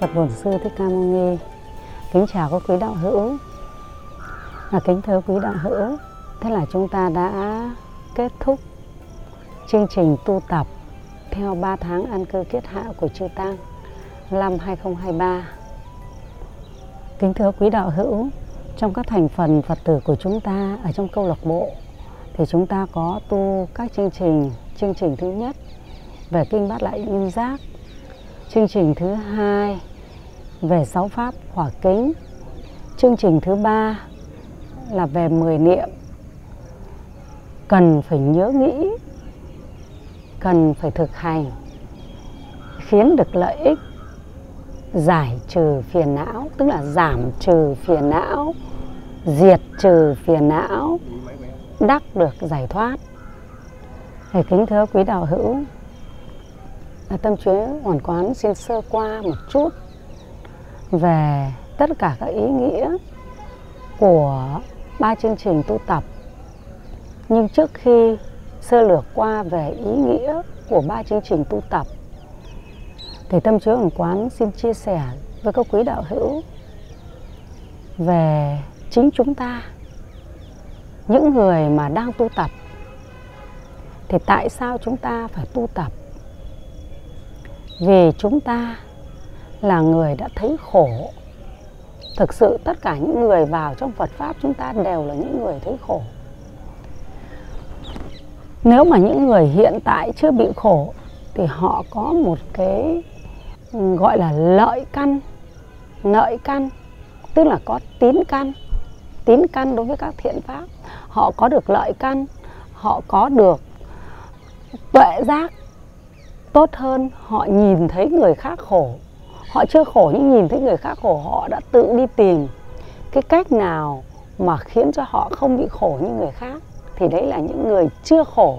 Phật Bổn Sư Thích Ca Mâu Ni. Kính chào các quý đạo hữu. Và kính thưa quý đạo hữu, thế là chúng ta đã kết thúc chương trình tu tập theo 3 tháng ăn cư kiết hạ của chư Tăng năm 2023. Kính thưa quý đạo hữu, trong các thành phần Phật tử của chúng ta ở trong câu lạc bộ thì chúng ta có tu các chương trình. Chương trình thứ nhất về kinh bát lại nguyên giác. Chương trình thứ hai về sáu pháp hỏa kính. Chương trình thứ ba là về mười niệm. Cần phải nhớ nghĩ, cần phải thực hành khiến được lợi ích giải trừ phiền não tức là giảm trừ phiền não diệt trừ phiền não đắc được giải thoát Thầy kính thưa quý đạo hữu tâm chúa hoàn quán xin sơ qua một chút về tất cả các ý nghĩa của ba chương trình tu tập. Nhưng trước khi sơ lược qua về ý nghĩa của ba chương trình tu tập, thì tâm chứa hồng quán xin chia sẻ với các quý đạo hữu về chính chúng ta. Những người mà đang tu tập, thì tại sao chúng ta phải tu tập? Vì chúng ta là người đã thấy khổ. Thực sự tất cả những người vào trong phật pháp chúng ta đều là những người thấy khổ. Nếu mà những người hiện tại chưa bị khổ, thì họ có một cái ừ, gọi là lợi căn. Lợi căn, tức là có tín căn. Tín căn đối với các thiện pháp. Họ có được lợi căn, họ có được tuệ giác tốt hơn, họ nhìn thấy người khác khổ họ chưa khổ nhưng nhìn thấy người khác khổ, họ đã tự đi tìm cái cách nào mà khiến cho họ không bị khổ như người khác. Thì đấy là những người chưa khổ,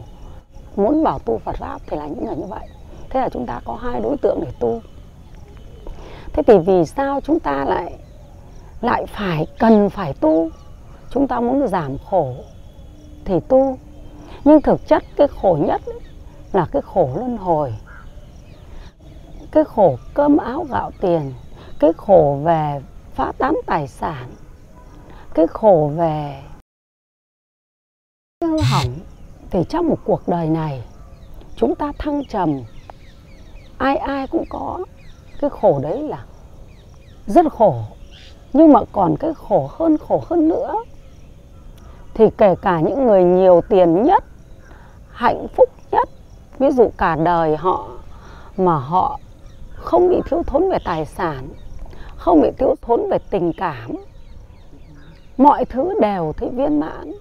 muốn bảo tu Phật pháp thì là những người như vậy. Thế là chúng ta có hai đối tượng để tu. Thế thì vì sao chúng ta lại lại phải, cần phải tu? Chúng ta muốn giảm khổ thì tu. Nhưng thực chất cái khổ nhất là cái khổ luân hồi cái khổ cơm áo gạo tiền, cái khổ về phá tán tài sản, cái khổ về hư hỏng thì trong một cuộc đời này, chúng ta thăng trầm, ai ai cũng có. Cái khổ đấy là rất khổ, nhưng mà còn cái khổ hơn khổ hơn nữa. Thì kể cả những người nhiều tiền nhất, hạnh phúc nhất, ví dụ cả đời họ mà họ không bị thiếu thốn về tài sản, không bị thiếu thốn về tình cảm. Mọi thứ đều thấy viên mãn,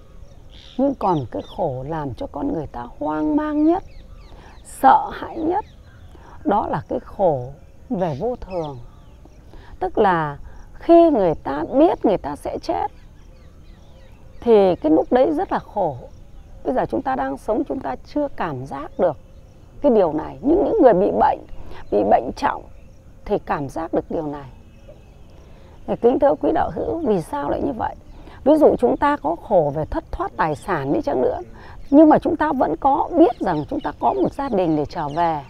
nhưng còn cái khổ làm cho con người ta hoang mang nhất, sợ hãi nhất, đó là cái khổ về vô thường. Tức là khi người ta biết người ta sẽ chết, thì cái lúc đấy rất là khổ. Bây giờ chúng ta đang sống, chúng ta chưa cảm giác được cái điều này. Nhưng những người bị bệnh bị bệnh trọng thì cảm giác được điều này. Thì kính thưa quý đạo hữu, vì sao lại như vậy? Ví dụ chúng ta có khổ về thất thoát tài sản đi chăng nữa, nhưng mà chúng ta vẫn có biết rằng chúng ta có một gia đình để trở về.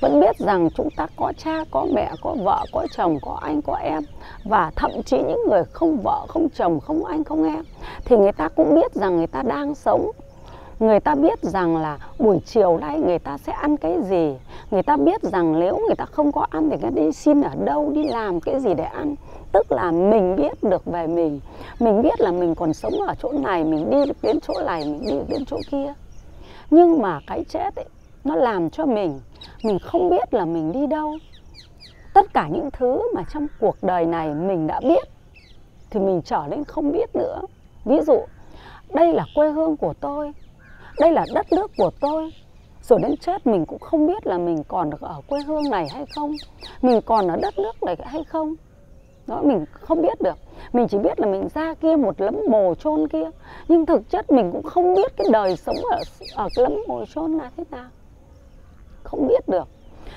Vẫn biết rằng chúng ta có cha, có mẹ, có vợ, có chồng, có anh, có em, và thậm chí những người không vợ, không chồng, không anh, không em, thì người ta cũng biết rằng người ta đang sống người ta biết rằng là buổi chiều nay người ta sẽ ăn cái gì. Người ta biết rằng nếu người ta không có ăn thì người ta đi xin ở đâu, đi làm cái gì để ăn. Tức là mình biết được về mình. Mình biết là mình còn sống ở chỗ này, mình đi được đến chỗ này, mình đi được đến chỗ kia. Nhưng mà cái chết ấy, nó làm cho mình mình không biết là mình đi đâu. Tất cả những thứ mà trong cuộc đời này mình đã biết, thì mình trở nên không biết nữa. Ví dụ, đây là quê hương của tôi đây là đất nước của tôi. Rồi đến chết mình cũng không biết là mình còn được ở quê hương này hay không. Mình còn ở đất nước này hay không. Đó, mình không biết được. Mình chỉ biết là mình ra kia một lấm mồ chôn kia. Nhưng thực chất mình cũng không biết cái đời sống ở ở cái lấm mồ chôn là thế nào. Không biết được.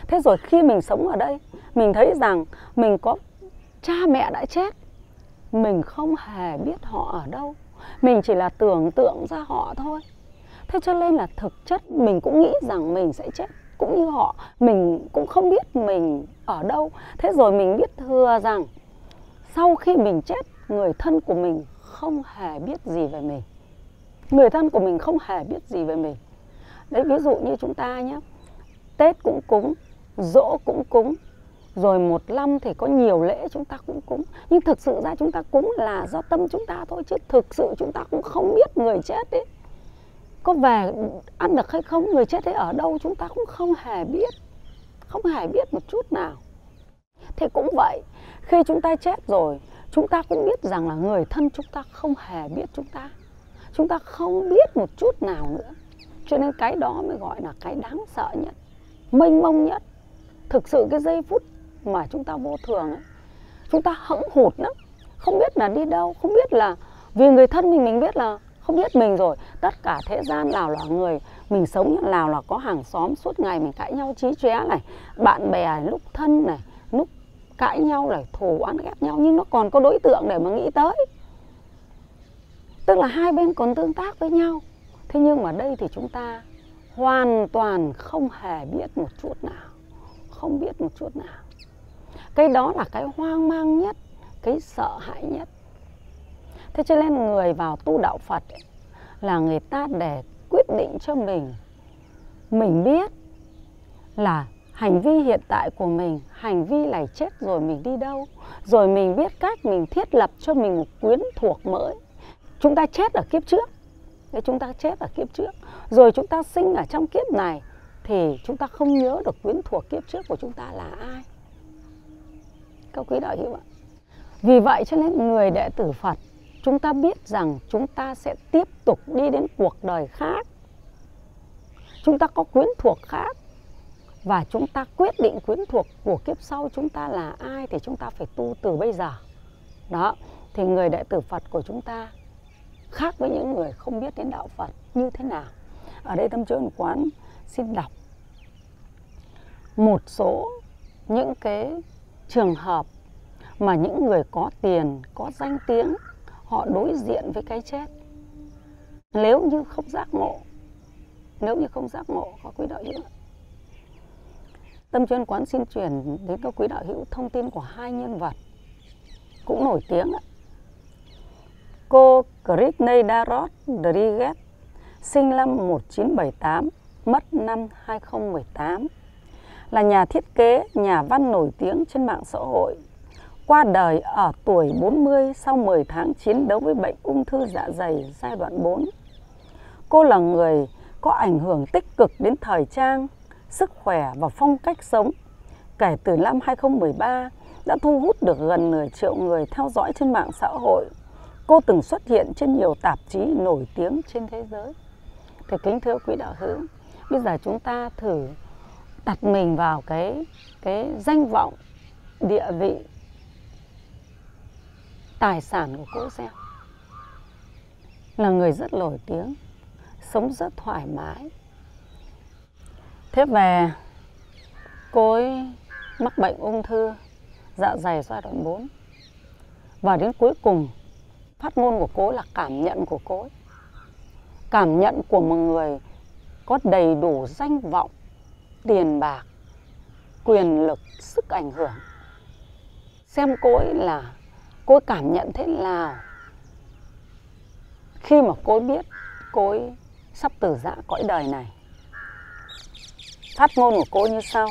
Thế rồi khi mình sống ở đây, mình thấy rằng mình có cha mẹ đã chết. Mình không hề biết họ ở đâu. Mình chỉ là tưởng tượng ra họ thôi thế cho nên là thực chất mình cũng nghĩ rằng mình sẽ chết. Cũng như họ, mình cũng không biết mình ở đâu. Thế rồi mình biết thừa rằng sau khi mình chết, người thân của mình không hề biết gì về mình. Người thân của mình không hề biết gì về mình. Đấy, ví dụ như chúng ta nhé tết cũng cúng dỗ cũng cúng, rồi một năm thì có nhiều lễ chúng ta cũng cúng. Nhưng thực sự ra chúng ta cúng là do tâm chúng ta thôi, chứ thực sự chúng ta cũng không biết người chết ấy có về ăn được hay không người chết ấy ở đâu chúng ta cũng không hề biết không hề biết một chút nào. Thế cũng vậy khi chúng ta chết rồi chúng ta cũng biết rằng là người thân chúng ta không hề biết chúng ta. Chúng ta không biết một chút nào nữa. Cho nên cái đó mới gọi là cái đáng sợ nhất mênh mông nhất. Thực sự cái giây phút mà chúng ta vô thường ấy, chúng ta hững hụt lắm. Không biết là đi đâu không biết là vì người thân mình mình biết là không biết mình rồi. Tất cả thế gian nào là người mình sống như nào là có hàng xóm suốt ngày mình cãi nhau chí chóe này, bạn bè lúc thân này, lúc cãi nhau này, thù oán ghét nhau, nhưng nó còn có đối tượng để mà nghĩ tới. Tức là hai bên còn tương tác với nhau. Thế nhưng mà đây thì chúng ta hoàn toàn không hề biết một chút nào. Không biết một chút nào. Cái đó là cái hoang mang nhất, cái sợ hãi nhất thế cho nên người vào tu đạo phật ấy, là người ta để quyết định cho mình. Mình biết là hành vi hiện tại của mình hành vi này chết rồi mình đi đâu. Rồi mình biết cách mình thiết lập cho mình một quyến thuộc mới. Chúng ta chết ở kiếp trước. Để chúng ta chết ở kiếp trước. Rồi chúng ta sinh ở trong kiếp này thì chúng ta không nhớ được quyến thuộc kiếp trước của chúng ta là ai. Các quý đạo hữu ạ. Vì vậy cho nên người đệ tử phật chúng ta biết rằng chúng ta sẽ tiếp tục đi đến cuộc đời khác. Chúng ta có quyến thuộc khác. Và chúng ta quyết định quyến thuộc của kiếp sau chúng ta là ai thì chúng ta phải tu từ bây giờ. Đó, thì người đệ tử phật của chúng ta khác với những người không biết đến đạo phật như thế nào? Ở đây tâm trường quán xin đọc một số những cái trường hợp mà những người có tiền, có danh tiếng họ đối diện với cái chết. Nếu như không giác ngộ nếu như không giác ngộ có quý đạo hữu. Tâm chuyên quán xin truyền đến các quý đạo hữu thông tin của hai nhân vật. Cũng nổi tiếng ạ. Cô Britney Darot Rodriguez sinh năm 1978 mất năm 2018 là nhà thiết kế, nhà văn nổi tiếng trên mạng xã hội qua đời ở tuổi 40 sau 10 tháng chiến đấu với bệnh ung thư dạ dày giai đoạn 4. Cô là người có ảnh hưởng tích cực đến thời trang, sức khỏe và phong cách sống. Kể từ năm 2013 đã thu hút được gần nửa triệu người theo dõi trên mạng xã hội. Cô từng xuất hiện trên nhiều tạp chí nổi tiếng trên thế giới. Thì kính thưa quý đạo hữu, bây giờ chúng ta thử đặt mình vào cái cái danh vọng, địa vị tài sản của cô xem là người rất nổi tiếng, sống rất thoải mái. Thế về, cô ấy mắc bệnh ung thư dạ dày giai đoạn 4 và đến cuối cùng, phát ngôn của cô là cảm nhận của cô ấy. cảm nhận của một người có đầy đủ danh vọng, tiền bạc, quyền lực, sức ảnh hưởng. Xem cô ấy là cô cảm nhận thế nào khi mà cô biết cô ấy sắp từ giã cõi đời này phát ngôn của cô như sau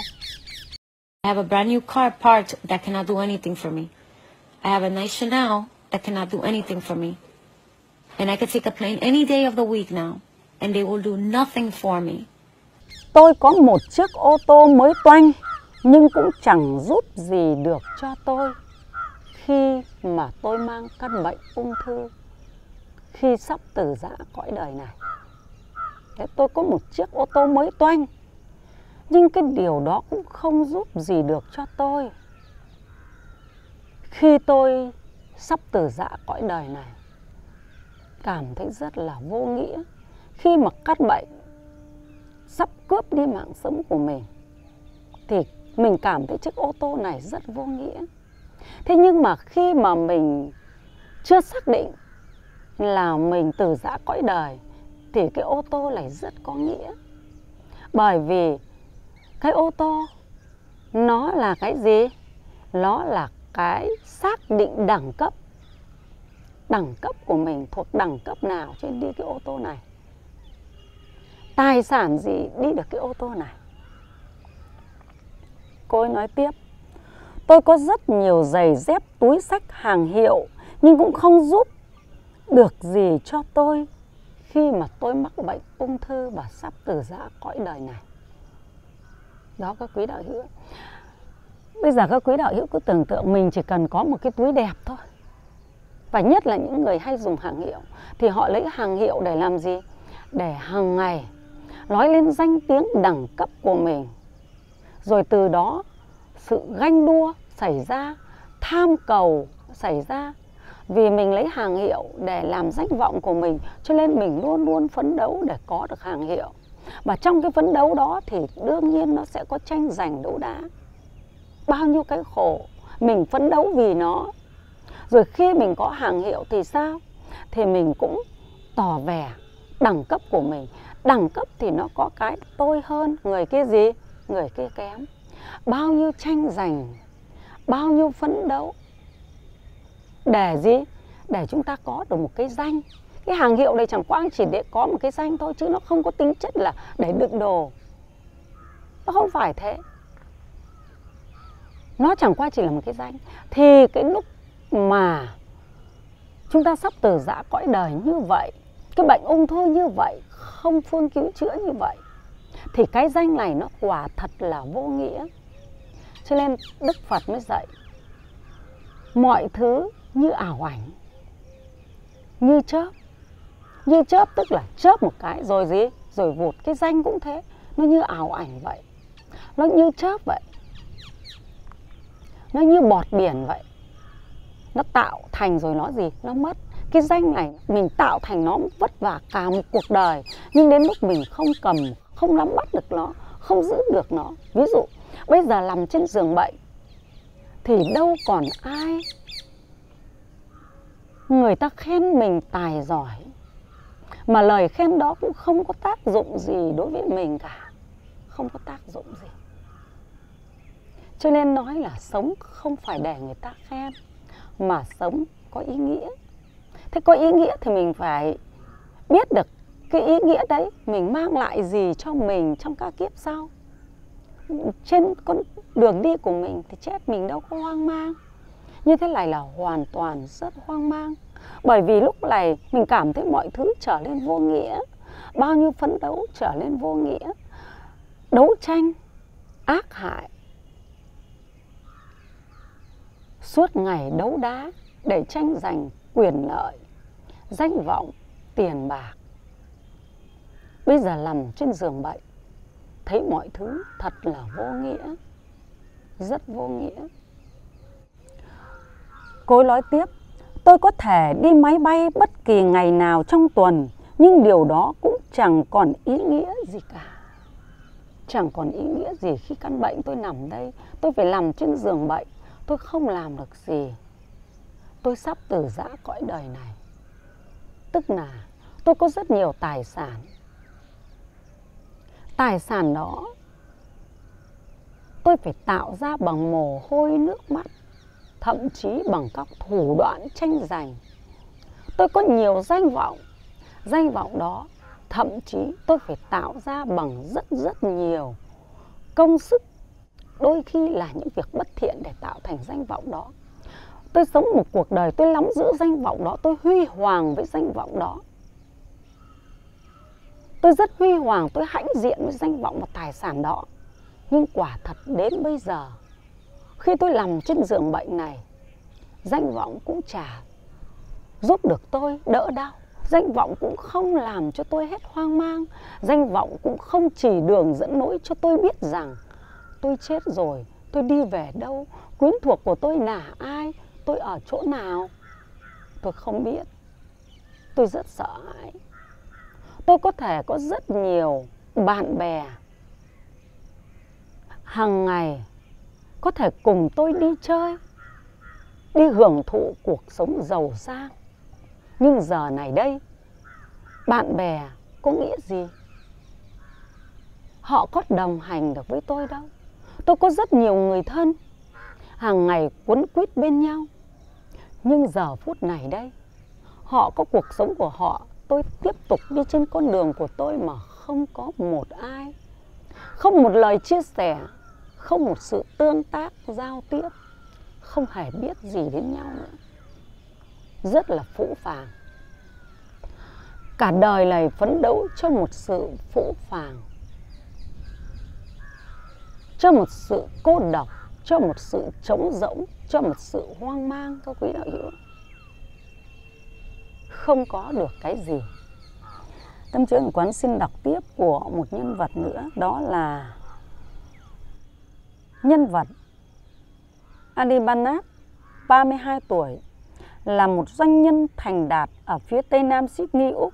I have a brand new car parked that cannot do anything for me. I have a nice Chanel that cannot do anything for me. And I could take a plane any day of the week now, and they will do nothing for me. Tôi có một chiếc ô tô mới toanh, nhưng cũng chẳng giúp gì được cho tôi khi mà tôi mang căn bệnh ung thư, khi sắp từ giã cõi đời này, Thế tôi có một chiếc ô tô mới toanh. Nhưng cái điều đó cũng không giúp gì được cho tôi. Khi tôi sắp từ giã cõi đời này, cảm thấy rất là vô nghĩa khi mà cắt bệnh sắp cướp đi mạng sống của mình, thì mình cảm thấy chiếc ô tô này rất vô nghĩa thế nhưng mà khi mà mình chưa xác định là mình từ giã cõi đời, thì cái ô tô này rất có nghĩa. Bởi vì cái ô tô nó là cái gì? Nó là cái xác định đẳng cấp. Đẳng cấp của mình thuộc đẳng cấp nào trên đi cái ô tô này? Tài sản gì đi được cái ô tô này? Cô ấy nói tiếp tôi có rất nhiều giày dép, túi sách, hàng hiệu, nhưng cũng không giúp được gì cho tôi khi mà tôi mắc bệnh ung thư và sắp từ giã cõi đời này. Đó, các quý đạo hữu. Bây giờ các quý đạo hữu cứ tưởng tượng mình chỉ cần có một cái túi đẹp thôi. Và nhất là những người hay dùng hàng hiệu, thì họ lấy hàng hiệu để làm gì? Để hàng ngày nói lên danh tiếng đẳng cấp của mình. Rồi từ đó sự ganh đua xảy ra, tham cầu xảy ra. Vì mình lấy hàng hiệu để làm danh vọng của mình, cho nên mình luôn luôn phấn đấu để có được hàng hiệu. Và trong cái phấn đấu đó thì đương nhiên nó sẽ có tranh giành đấu đá. Bao nhiêu cái khổ, mình phấn đấu vì nó. Rồi khi mình có hàng hiệu thì sao? Thì mình cũng tỏ vẻ đẳng cấp của mình. Đẳng cấp thì nó có cái tôi hơn người kia gì? Người kia kém bao nhiêu tranh giành, bao nhiêu phấn đấu. Để gì? Để chúng ta có được một cái danh. Cái hàng hiệu này chẳng qua chỉ để có một cái danh thôi, chứ nó không có tính chất là để đựng đồ. Nó không phải thế. Nó chẳng qua chỉ là một cái danh. Thì cái lúc mà chúng ta sắp từ giã cõi đời như vậy, cái bệnh ung thư như vậy, không phương cứu chữa như vậy thì cái danh này nó quả thật là vô nghĩa. Cho nên đức phật mới dạy, mọi thứ như ảo ảnh, như chớp. Như chớp tức là chớp một cái rồi gì? Rồi vụt cái danh cũng thế. Nó như ảo ảnh vậy. Nó như chớp vậy. Nó như bọt biển vậy. Nó tạo thành rồi nó gì? Nó mất. Cái danh này mình tạo thành nó vất vả cả một cuộc đời. Nhưng đến lúc mình không cầm không nắm bắt được nó, không giữ được nó. Ví dụ, bây giờ nằm trên giường bệnh, thì đâu còn ai người ta khen mình tài giỏi, mà lời khen đó cũng không có tác dụng gì đối với mình cả. Không có tác dụng gì. Cho nên nói là sống không phải để người ta khen, mà sống có ý nghĩa. Thế có ý nghĩa thì mình phải biết được cái ý nghĩa đấy, mình mang lại gì cho mình trong các kiếp sau? Trên con đường đi của mình thì chết mình đâu có hoang mang. Như thế này là hoàn toàn rất hoang mang. Bởi vì lúc này mình cảm thấy mọi thứ trở nên vô nghĩa. Bao nhiêu phấn đấu trở nên vô nghĩa. Đấu tranh, ác hại. Suốt ngày đấu đá để tranh giành quyền lợi, danh vọng, tiền bạc bây giờ nằm trên giường bệnh, thấy mọi thứ thật là vô nghĩa, rất vô nghĩa. Cô nói tiếp, tôi có thể đi máy bay bất kỳ ngày nào trong tuần, nhưng điều đó cũng chẳng còn ý nghĩa gì cả. Chẳng còn ý nghĩa gì khi căn bệnh tôi nằm đây. Tôi phải nằm trên giường bệnh, tôi không làm được gì. Tôi sắp từ giã cõi đời này. Tức là tôi có rất nhiều tài sản tài sản đó, tôi phải tạo ra bằng mồ hôi, nước mắt, thậm chí bằng các thủ đoạn tranh giành. Tôi có nhiều danh vọng danh vọng đó thậm chí tôi phải tạo ra bằng rất rất nhiều công sức, đôi khi là những việc bất thiện để tạo thành danh vọng đó. Tôi sống một cuộc đời, tôi nắm giữ danh vọng đó, tôi huy hoàng với danh vọng đó tôi rất huy hoàng, tôi hãnh diện với danh vọng và tài sản đó. Nhưng quả thật đến bây giờ, khi tôi nằm trên giường bệnh này, danh vọng cũng chả giúp được tôi đỡ đau. Danh vọng cũng không làm cho tôi hết hoang mang. Danh vọng cũng không chỉ đường dẫn nỗi cho tôi biết rằng tôi chết rồi, tôi đi về đâu, quyến thuộc của tôi là ai, tôi ở chỗ nào. Tôi không biết. Tôi rất sợ hãi tôi có thể có rất nhiều bạn bè hàng ngày có thể cùng tôi đi chơi, đi hưởng thụ cuộc sống giàu sang. Nhưng giờ này đây, bạn bè có nghĩa gì? Họ có đồng hành được với tôi đâu. Tôi có rất nhiều người thân, hàng ngày quấn quýt bên nhau. Nhưng giờ phút này đây, họ có cuộc sống của họ tôi tiếp tục đi trên con đường của tôi mà không có một ai, không một lời chia sẻ, không một sự tương tác, giao tiếp, không hề biết gì đến nhau nữa. Rất là phũ phàng. Cả đời này phấn đấu cho một sự phũ phàng, cho một sự cô độc, cho một sự trống rỗng, cho một sự hoang mang, các quý đạo hữu không có được cái gì tâm trưởng quán xin đọc tiếp của một nhân vật nữa đó là nhân vật Adibanat 32 tuổi là một doanh nhân thành đạt ở phía tây nam Sydney, Úc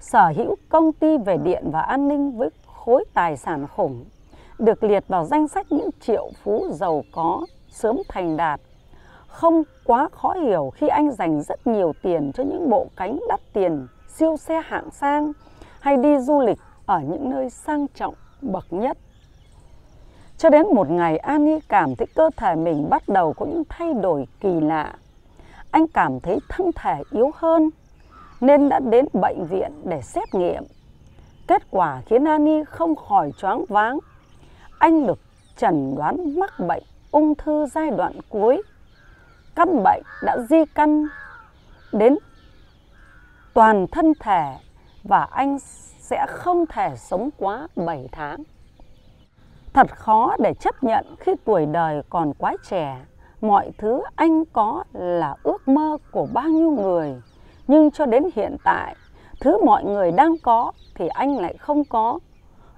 sở hữu công ty về điện và an ninh với khối tài sản khủng được liệt vào danh sách những triệu phú giàu có sớm thành đạt. Không quá khó hiểu khi anh dành rất nhiều tiền cho những bộ cánh đắt tiền, siêu xe hạng sang hay đi du lịch ở những nơi sang trọng bậc nhất. Cho đến một ngày Annie cảm thấy cơ thể mình bắt đầu có những thay đổi kỳ lạ. Anh cảm thấy thân thể yếu hơn nên đã đến bệnh viện để xét nghiệm. Kết quả khiến Annie không khỏi choáng váng anh được chẩn đoán mắc bệnh ung thư giai đoạn cuối. Căn bệnh đã di căn đến toàn thân thể và anh sẽ không thể sống quá 7 tháng. Thật khó để chấp nhận khi tuổi đời còn quá trẻ, mọi thứ anh có là ước mơ của bao nhiêu người. Nhưng cho đến hiện tại, thứ mọi người đang có thì anh lại không có.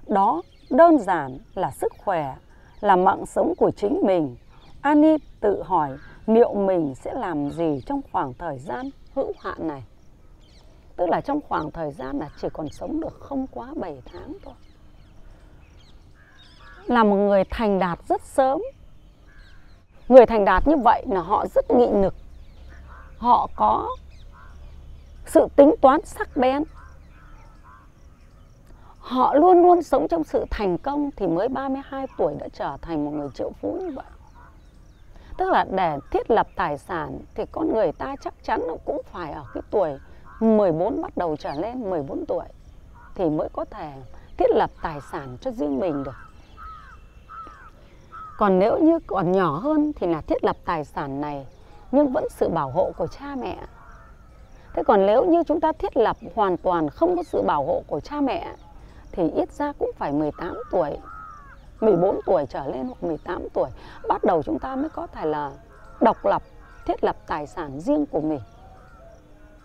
Đó đơn giản là sức khỏe, là mạng sống của chính mình. Ani tự hỏi liệu mình sẽ làm gì trong khoảng thời gian hữu hạn này. Tức là trong khoảng thời gian là chỉ còn sống được không quá 7 tháng thôi. Là một người thành đạt rất sớm. Người thành đạt như vậy là họ rất nghị lực. Họ có sự tính toán sắc bén họ luôn luôn sống trong sự thành công thì mới 32 tuổi đã trở thành một người triệu phú như vậy. Tức là để thiết lập tài sản thì con người ta chắc chắn nó cũng phải ở cái tuổi 14 bắt đầu trở lên 14 tuổi thì mới có thể thiết lập tài sản cho riêng mình được. Còn nếu như còn nhỏ hơn thì là thiết lập tài sản này nhưng vẫn sự bảo hộ của cha mẹ. Thế còn nếu như chúng ta thiết lập hoàn toàn không có sự bảo hộ của cha mẹ thì ít ra cũng phải 18 tuổi 14 tuổi trở lên hoặc 18 tuổi, bắt đầu chúng ta mới có thể là độc lập, thiết lập tài sản riêng của mình.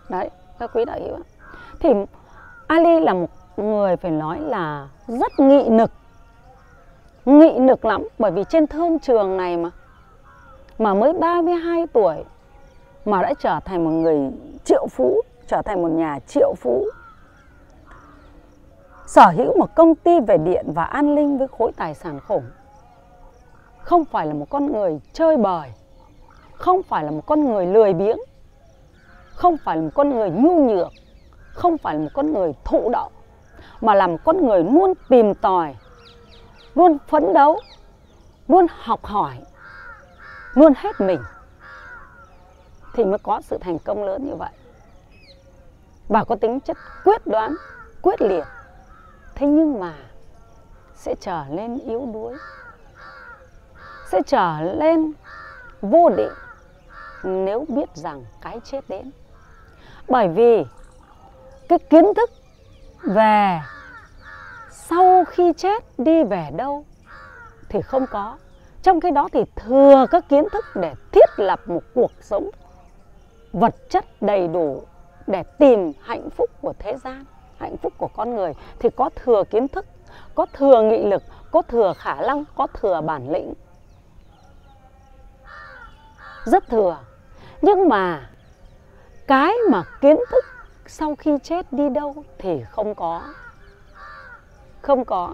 Đấy, các quý đạo hữu thì Ali là một người phải nói là rất nghị lực. Nghị lực lắm, bởi vì trên thương trường này mà mà mới 32 tuổi mà đã trở thành một người triệu phú, trở thành một nhà triệu phú sở hữu một công ty về điện và an ninh với khối tài sản khủng. Không phải là một con người chơi bời. Không phải là một con người lười biếng. Không phải là một con người nhu nhược. Không phải là một con người thụ động. Mà là một con người luôn tìm tòi, luôn phấn đấu, luôn học hỏi, luôn hết mình. Thì mới có sự thành công lớn như vậy. Và có tính chất quyết đoán, quyết liệt thế nhưng mà sẽ trở nên yếu đuối, sẽ trở lên vô định nếu biết rằng cái chết đến. Bởi vì cái kiến thức về sau khi chết đi về đâu thì không có. Trong cái đó thì thừa các kiến thức để thiết lập một cuộc sống vật chất đầy đủ để tìm hạnh phúc của thế gian hạnh phúc của con người thì có thừa kiến thức, có thừa nghị lực, có thừa khả năng, có thừa bản lĩnh. Rất thừa. Nhưng mà cái mà kiến thức sau khi chết đi đâu thì không có. Không có.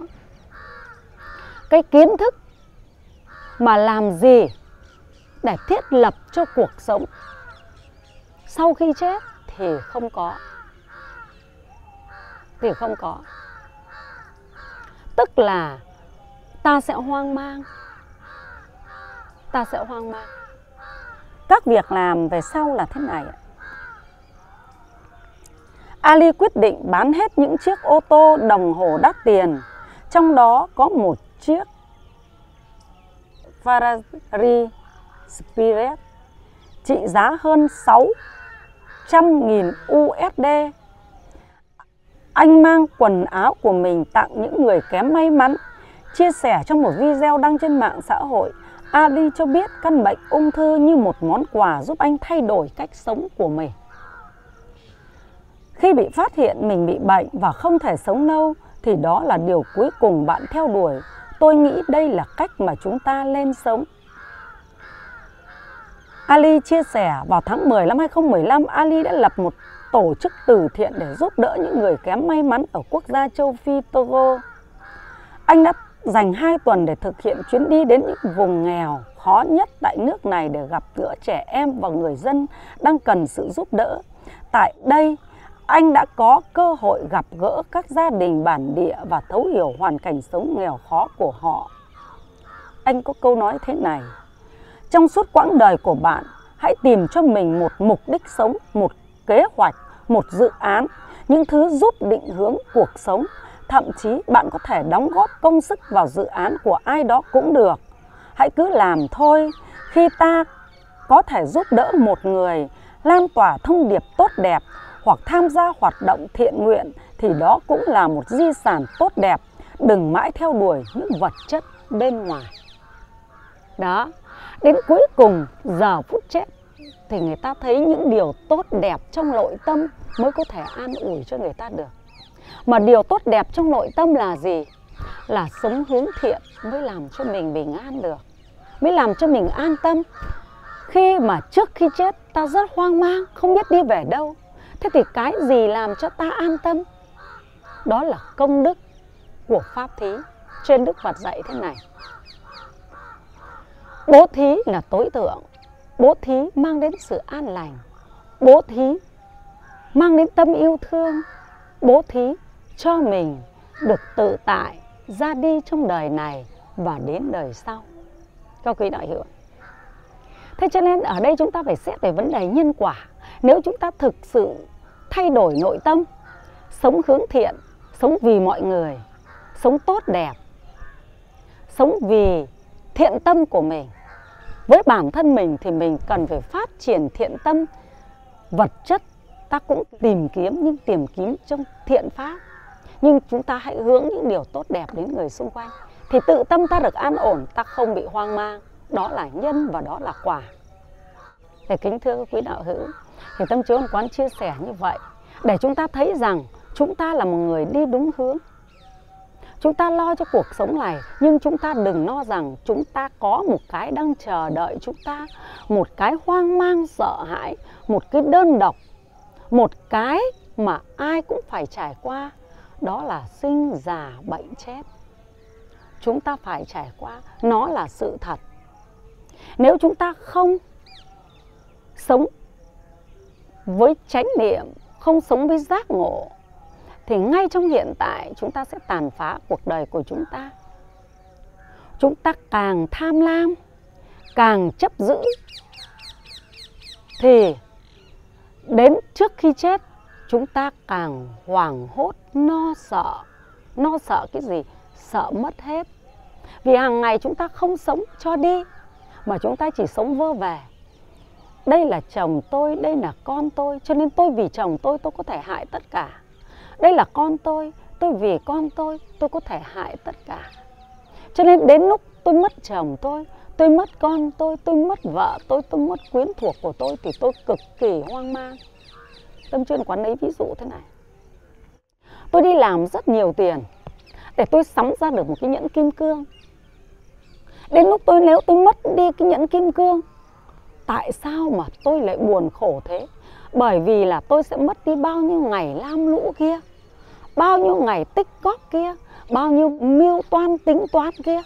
Cái kiến thức mà làm gì để thiết lập cho cuộc sống sau khi chết thì không có thì không có. Tức là ta sẽ hoang mang. Ta sẽ hoang mang. Các việc làm về sau là thế này Ali quyết định bán hết những chiếc ô tô đồng hồ đắt tiền. Trong đó có một chiếc Ferrari Spirit trị giá hơn 600.000 USD. Anh mang quần áo của mình tặng những người kém may mắn. Chia sẻ trong một video đăng trên mạng xã hội, Ali cho biết căn bệnh ung thư như một món quà giúp anh thay đổi cách sống của mình. Khi bị phát hiện mình bị bệnh và không thể sống lâu thì đó là điều cuối cùng bạn theo đuổi. Tôi nghĩ đây là cách mà chúng ta lên sống. Ali chia sẻ vào tháng 10 năm 2015, Ali đã lập một tổ chức từ thiện để giúp đỡ những người kém may mắn ở quốc gia châu Phi Togo. Anh đã dành 2 tuần để thực hiện chuyến đi đến những vùng nghèo khó nhất tại nước này để gặp gỡ trẻ em và người dân đang cần sự giúp đỡ. Tại đây, anh đã có cơ hội gặp gỡ các gia đình bản địa và thấu hiểu hoàn cảnh sống nghèo khó của họ. Anh có câu nói thế này, trong suốt quãng đời của bạn, hãy tìm cho mình một mục đích sống, một kế hoạch, một dự án, những thứ giúp định hướng cuộc sống. Thậm chí bạn có thể đóng góp công sức vào dự án của ai đó cũng được. Hãy cứ làm thôi, khi ta có thể giúp đỡ một người, lan tỏa thông điệp tốt đẹp hoặc tham gia hoạt động thiện nguyện thì đó cũng là một di sản tốt đẹp. Đừng mãi theo đuổi những vật chất bên ngoài. Đó, đến cuối cùng giờ phút chết thì người ta thấy những điều tốt đẹp trong nội tâm mới có thể an ủi cho người ta được. Mà điều tốt đẹp trong nội tâm là gì? Là sống hướng thiện mới làm cho mình bình an được. Mới làm cho mình an tâm. Khi mà trước khi chết ta rất hoang mang, không biết đi về đâu. Thế thì cái gì làm cho ta an tâm? Đó là công đức của Pháp Thí. Trên Đức Phật dạy thế này. Bố thí là tối thượng. Bố thí mang đến sự an lành. Bố thí mang đến tâm yêu thương. Bố thí cho mình được tự tại ra đi trong đời này và đến đời sau. Các quý đạo hữu. Thế cho nên ở đây chúng ta phải xét về vấn đề nhân quả. Nếu chúng ta thực sự thay đổi nội tâm, sống hướng thiện, sống vì mọi người, sống tốt đẹp, sống vì thiện tâm của mình. Với bản thân mình thì mình cần phải phát triển thiện tâm, vật chất ta cũng tìm kiếm nhưng tìm kiếm trong thiện pháp. Nhưng chúng ta hãy hướng những điều tốt đẹp đến người xung quanh thì tự tâm ta được an ổn, ta không bị hoang mang. Đó là nhân và đó là quả. Để kính thưa quý đạo hữu, thì tâm chiếu quán chia sẻ như vậy để chúng ta thấy rằng chúng ta là một người đi đúng hướng chúng ta lo cho cuộc sống này, nhưng chúng ta đừng lo rằng chúng ta có một cái đang chờ đợi chúng ta, một cái hoang mang, sợ hãi, một cái đơn độc, một cái mà ai cũng phải trải qua, đó là sinh già bệnh chết. Chúng ta phải trải qua, nó là sự thật. Nếu chúng ta không sống với chánh niệm, không sống với giác ngộ thì ngay trong hiện tại, chúng ta sẽ tàn phá cuộc đời của chúng ta. Chúng ta càng tham lam, càng chấp giữ, thì đến trước khi chết, chúng ta càng hoảng hốt, no sợ. No sợ cái gì? Sợ mất hết. Vì hàng ngày chúng ta không sống cho đi, mà chúng ta chỉ sống vơ về đây là chồng tôi, đây là con tôi, cho nên tôi vì chồng tôi tôi có thể hại tất cả đây là con tôi tôi vì con tôi tôi có thể hại tất cả. Cho nên đến lúc tôi mất chồng tôi tôi mất con tôi tôi mất vợ tôi tôi mất quyến thuộc của tôi thì tôi cực kỳ hoang mang. Tâm chuyên quán lấy ví dụ thế này. Tôi đi làm rất nhiều tiền để tôi sắm ra được một cái nhẫn kim cương. Đến lúc tôi, nếu tôi mất đi cái nhẫn kim cương, tại sao mà tôi lại buồn khổ thế? Bởi vì là tôi sẽ mất đi bao nhiêu ngày lam lũ kia, bao nhiêu ngày tích góp kia, bao nhiêu mưu toan tính toán kia,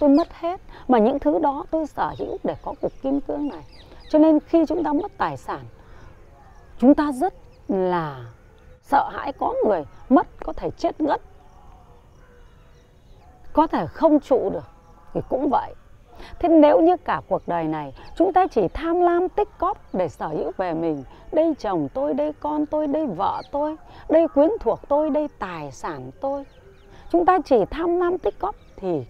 tôi mất hết. Mà những thứ đó tôi sở hữu để có cục kim cương này. Cho nên khi chúng ta mất tài sản, chúng ta rất là sợ hãi có người mất có thể chết ngất, có thể không trụ được. Thì cũng vậy thế nếu như cả cuộc đời này chúng ta chỉ tham lam tích cóp để sở hữu về mình, đây chồng tôi, đây con tôi, đây vợ tôi, đây quyến thuộc tôi, đây tài sản tôi, chúng ta chỉ tham lam tích cóp thì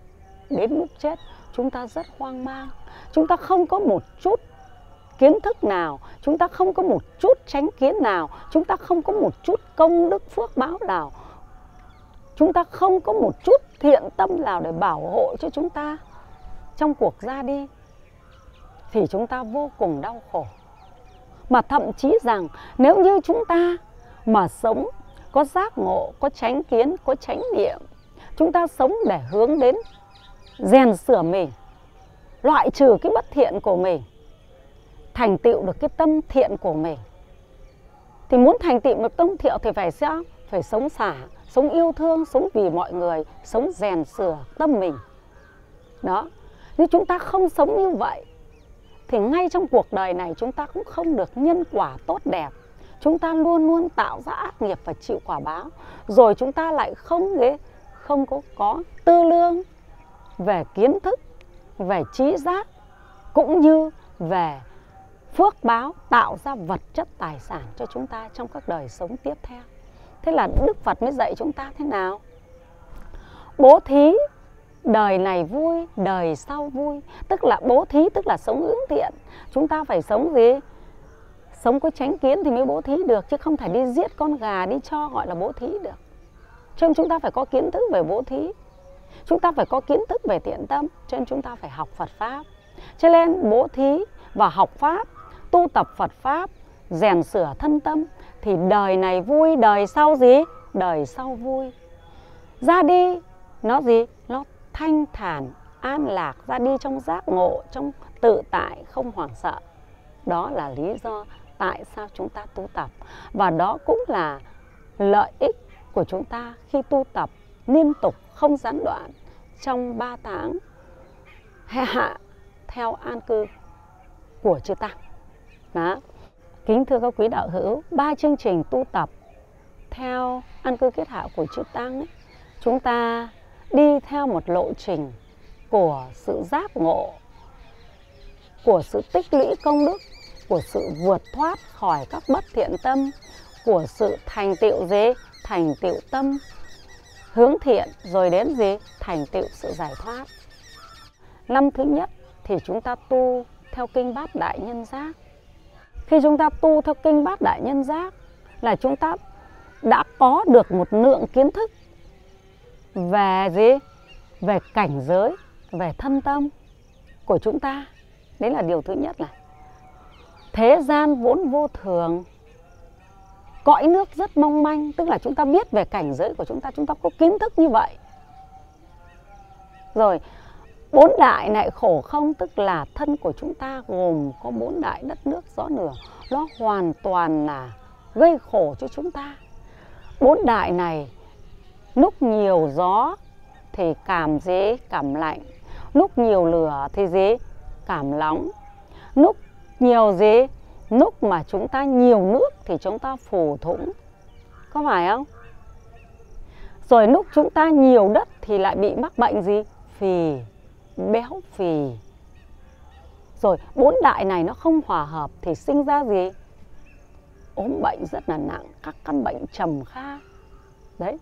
đến lúc chết chúng ta rất hoang mang. Chúng ta không có một chút kiến thức nào, chúng ta không có một chút tránh kiến nào, chúng ta không có một chút công đức phước báo nào. Chúng ta không có một chút thiện tâm nào để bảo hộ cho chúng ta trong cuộc ra đi, thì chúng ta vô cùng đau khổ. Mà thậm chí rằng, nếu như chúng ta mà sống, có giác ngộ, có tránh kiến, có chánh niệm, chúng ta sống để hướng đến rèn sửa mình, loại trừ cái bất thiện của mình, thành tựu được cái tâm thiện của mình, thì muốn thành tựu được tâm thiện thì phải sao? Phải sống xả, sống yêu thương, sống vì mọi người, sống rèn sửa tâm mình. Đó nếu chúng ta không sống như vậy, thì ngay trong cuộc đời này chúng ta cũng không được nhân quả tốt đẹp. Chúng ta luôn luôn tạo ra ác nghiệp và chịu quả báo. Rồi chúng ta lại không ghế, không có có tư lương về kiến thức, về trí giác, cũng như về phước báo, tạo ra vật chất tài sản cho chúng ta trong các đời sống tiếp theo. Thế là đức phật mới dạy chúng ta thế nào? Bố thí đời này vui, đời sau vui. Tức là bố thí, tức là sống hướng thiện. Chúng ta phải sống gì? Sống có tránh kiến thì mới bố thí được, chứ không thể đi giết con gà, đi cho gọi là bố thí được. Cho nên chúng ta phải có kiến thức về bố thí. Chúng ta phải có kiến thức về thiện tâm, cho nên chúng ta phải học phật pháp. Cho nên bố thí và học pháp, tu tập phật pháp, rèn sửa thân tâm, thì đời này vui, đời sau gì? Đời sau vui. Ra đi, nó gì? Nó thanh thản an lạc ra đi trong giác ngộ trong tự tại không hoảng sợ. Đó là lý do tại sao chúng ta tu tập. Và đó cũng là lợi ích của chúng ta khi tu tập liên tục không gián đoạn trong 3 tháng hệ hạ theo an cư của chư tăng. Đó. Kính thưa các quý đạo hữu ba chương trình tu tập theo an cư kết hạ của chư tăng ấy, chúng ta đi theo một lộ trình của sự giác ngộ, của sự tích lũy công đức, của sự vượt thoát khỏi các bất thiện tâm, của sự thành tựu gì? Thành tựu tâm hướng thiện, rồi đến gì? Thành tựu sự giải thoát. Năm thứ nhất thì chúng ta tu theo kinh bát đại nhân giác. Khi chúng ta tu theo kinh bát đại nhân giác là chúng ta đã có được một lượng kiến thức về gì? Về cảnh giới, về thân tâm của chúng ta. Đấy là điều thứ nhất là thế gian vốn vô thường, cõi nước rất mong manh, tức là chúng ta biết về cảnh giới của chúng ta chúng ta có kiến thức như vậy. Rồi, bốn đại này khổ không, tức là thân của chúng ta gồm có bốn đại đất nước, gió lửa nó hoàn toàn là gây khổ cho chúng ta. Bốn đại này lúc nhiều gió thì cảm dễ cảm lạnh. Lúc nhiều lửa thì dễ cảm nóng. Lúc nhiều dễ, lúc mà chúng ta nhiều nước thì chúng ta phù thủng. Có phải không? Rồi lúc chúng ta nhiều đất thì lại bị mắc bệnh gì? Phì béo phì. Rồi bốn đại này nó không hòa hợp thì sinh ra gì? Ốm bệnh rất là nặng các căn bệnh trầm kha đấy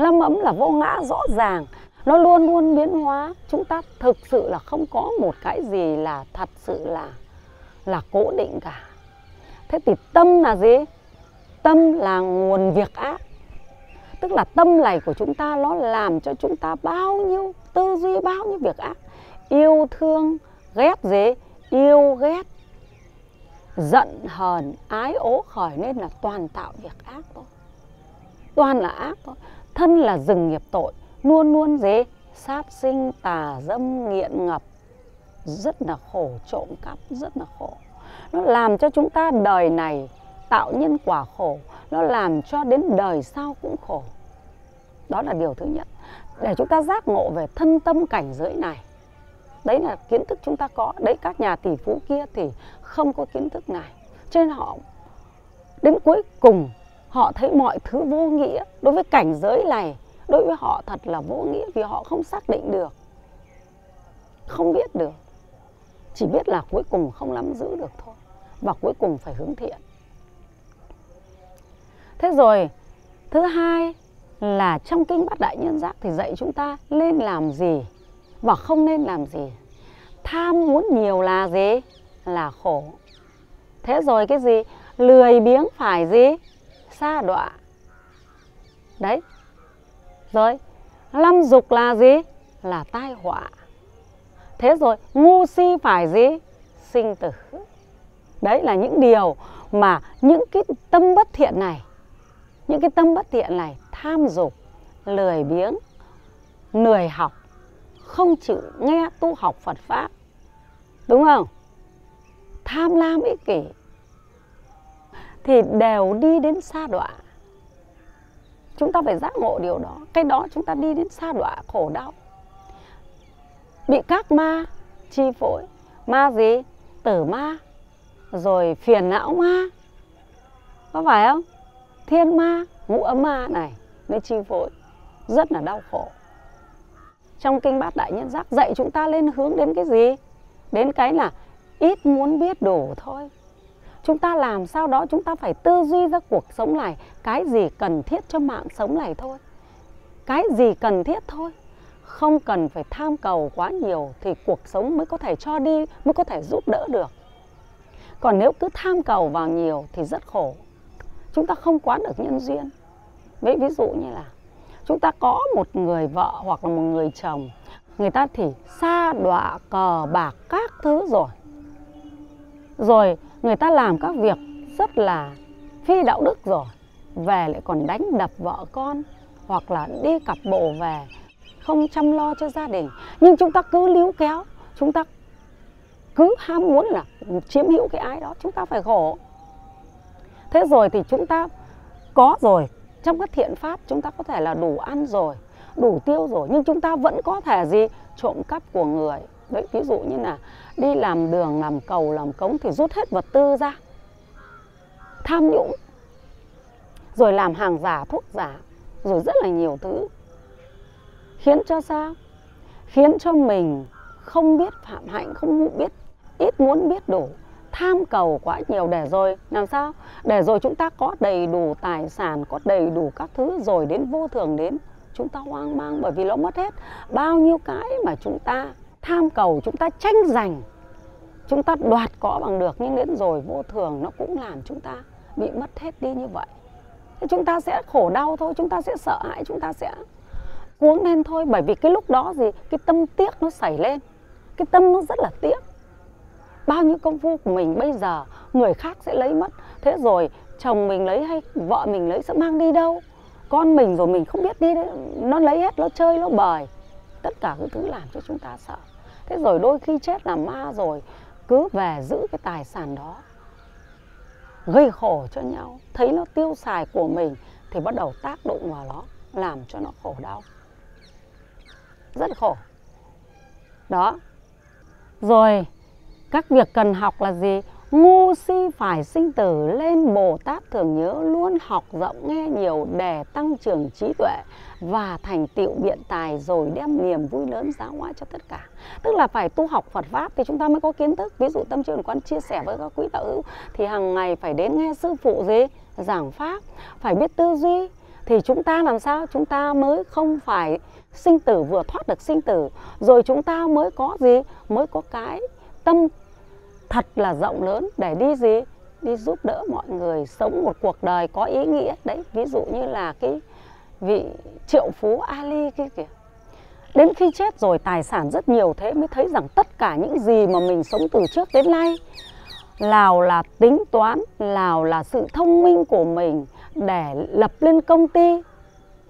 lâm ấm là vô ngã rõ ràng. Nó luôn luôn biến hóa. Chúng ta thực sự là không có một cái gì là thật sự là là cố định cả. Thế thì tâm là gì? Tâm là nguồn việc ác tức là tâm này của chúng ta nó làm cho chúng ta bao nhiêu tư duy, bao nhiêu việc ác yêu thương, ghét gì? Yêu, ghét, giận, hờn, ái, ố, khởi. Nên là toàn tạo việc ác thôi. Toàn là ác thôi thân là rừng nghiệp tội, luôn luôn dế, sát sinh, tà dâm, nghiện ngập. Rất là khổ, trộm cắp, rất là khổ. Nó làm cho chúng ta đời này tạo nhân quả khổ. Nó làm cho đến đời sau cũng khổ. Đó là điều thứ nhất. Để chúng ta giác ngộ về thân tâm cảnh giới này. Đấy là kiến thức chúng ta có. Đấy, các nhà tỷ phú kia thì không có kiến thức này. Cho nên họ, đến cuối cùng họ thấy mọi thứ vô nghĩa đối với cảnh giới này, đối với họ thật là vô nghĩa vì họ không xác định được, không biết được. Chỉ biết là cuối cùng không nắm giữ được thôi và cuối cùng phải hướng thiện. Thế rồi, thứ hai là trong kinh bát đại nhân giác thì dạy chúng ta nên làm gì và không nên làm gì. Tham muốn nhiều là gì? Là khổ. Thế rồi cái gì? Lười biếng phải gì? Xa đọa. Đấy. Rồi, lâm dục là gì? Là tai họa. Thế rồi, ngu si phải gì? Sinh tử. Đấy là những điều mà những cái tâm bất thiện này, những cái tâm bất thiện này, tham dục, lười biếng, lười học, không chịu nghe tu học Phật pháp. Đúng không? Tham lam ích kỷ thì đều đi đến xa đọa. Chúng ta phải giác ngộ điều đó. Cái đó chúng ta đi đến xa đọa khổ đau. Bị các ma chi phối. Ma gì? Tử ma. Rồi phiền não ma. Có phải không? Thiên ma, ngũ ấm ma này mới chi phối. Rất là đau khổ. Trong kinh bát đại nhân giác dạy chúng ta lên hướng đến cái gì? Đến cái là ít muốn biết đủ thôi chúng ta làm sao đó chúng ta phải tư duy ra cuộc sống này. Cái gì cần thiết cho mạng sống này thôi. Cái gì cần thiết thôi. Không cần phải tham cầu quá nhiều thì cuộc sống mới có thể cho đi, mới có thể giúp đỡ được. Còn nếu cứ tham cầu vào nhiều thì rất khổ. Chúng ta không quán được nhân duyên. Với ví dụ như là chúng ta có một người vợ hoặc là một người chồng, người ta thì xa đọa cờ bạc các thứ rồi. Rồi người ta làm các việc rất là phi đạo đức rồi. Về lại còn đánh đập vợ con, hoặc là đi cặp bộ về, không chăm lo cho gia đình. Nhưng chúng ta cứ líu kéo, chúng ta cứ ham muốn là chiếm hữu cái ai đó, chúng ta phải khổ. Thế rồi thì chúng ta có rồi, trong các thiện pháp chúng ta có thể là đủ ăn rồi, đủ tiêu rồi. Nhưng chúng ta vẫn có thể gì? Trộm cắp của người. Đấy, ví dụ như là đi làm đường, làm cầu, làm cống thì rút hết vật tư ra. Tham nhũng. Rồi làm hàng giả, thuốc giả. Rồi rất là nhiều thứ. Khiến cho sao? Khiến cho mình không biết phạm hạnh, không biết, ít muốn biết đủ. Tham cầu quá nhiều để rồi, làm sao? Để rồi chúng ta có đầy đủ tài sản, có đầy đủ các thứ rồi đến vô thường đến chúng ta hoang mang bởi vì nó mất hết. Bao nhiêu cái mà chúng ta tham cầu, chúng ta tranh giành chúng ta đoạt có bằng được, nhưng đến rồi vô thường nó cũng làm chúng ta bị mất hết đi như vậy. Thì chúng ta sẽ khổ đau thôi, chúng ta sẽ sợ hãi, chúng ta sẽ cuống lên thôi. Bởi vì cái lúc đó gì? Cái tâm tiếc nó xảy lên. Cái tâm nó rất là tiếc. Bao nhiêu công phu của mình bây giờ, người khác sẽ lấy mất. Thế rồi, chồng mình lấy hay vợ mình lấy sẽ mang đi đâu? Con mình rồi mình không biết đi đấy, nó lấy hết, nó chơi, nó bời. Tất cả những thứ làm cho chúng ta sợ. Thế rồi đôi khi chết là ma rồi cứ về giữ cái tài sản đó, gây khổ cho nhau, thấy nó tiêu xài của mình thì bắt đầu tác động vào nó, làm cho nó khổ đau. Rất khổ. Đó. Rồi, các việc cần học là gì? Ngu si phải sinh tử lên bồ tát thường nhớ luôn học rộng nghe nhiều để tăng trưởng trí tuệ và thành tựu biện tài rồi đem niềm vui lớn giáo hóa cho tất cả. Tức là phải tu học Phật pháp thì chúng ta mới có kiến thức. Ví dụ tâm trường quan chia sẻ với các quý đạo hữu thì hàng ngày phải đến nghe sư phụ gì, giảng pháp, phải biết tư duy thì chúng ta làm sao? Chúng ta mới không phải sinh tử, vừa thoát được sinh tử. Rồi chúng ta mới có gì? Mới có cái tâm thật là rộng lớn để đi gì? Đi giúp đỡ mọi người, sống một cuộc đời có ý nghĩa. Đấy, ví dụ như là cái vị triệu phú Ali kia kìa. Đến khi chết rồi, tài sản rất nhiều thế mới thấy rằng tất cả những gì mà mình sống từ trước đến nay, nào là tính toán, nào là sự thông minh của mình để lập lên công ty,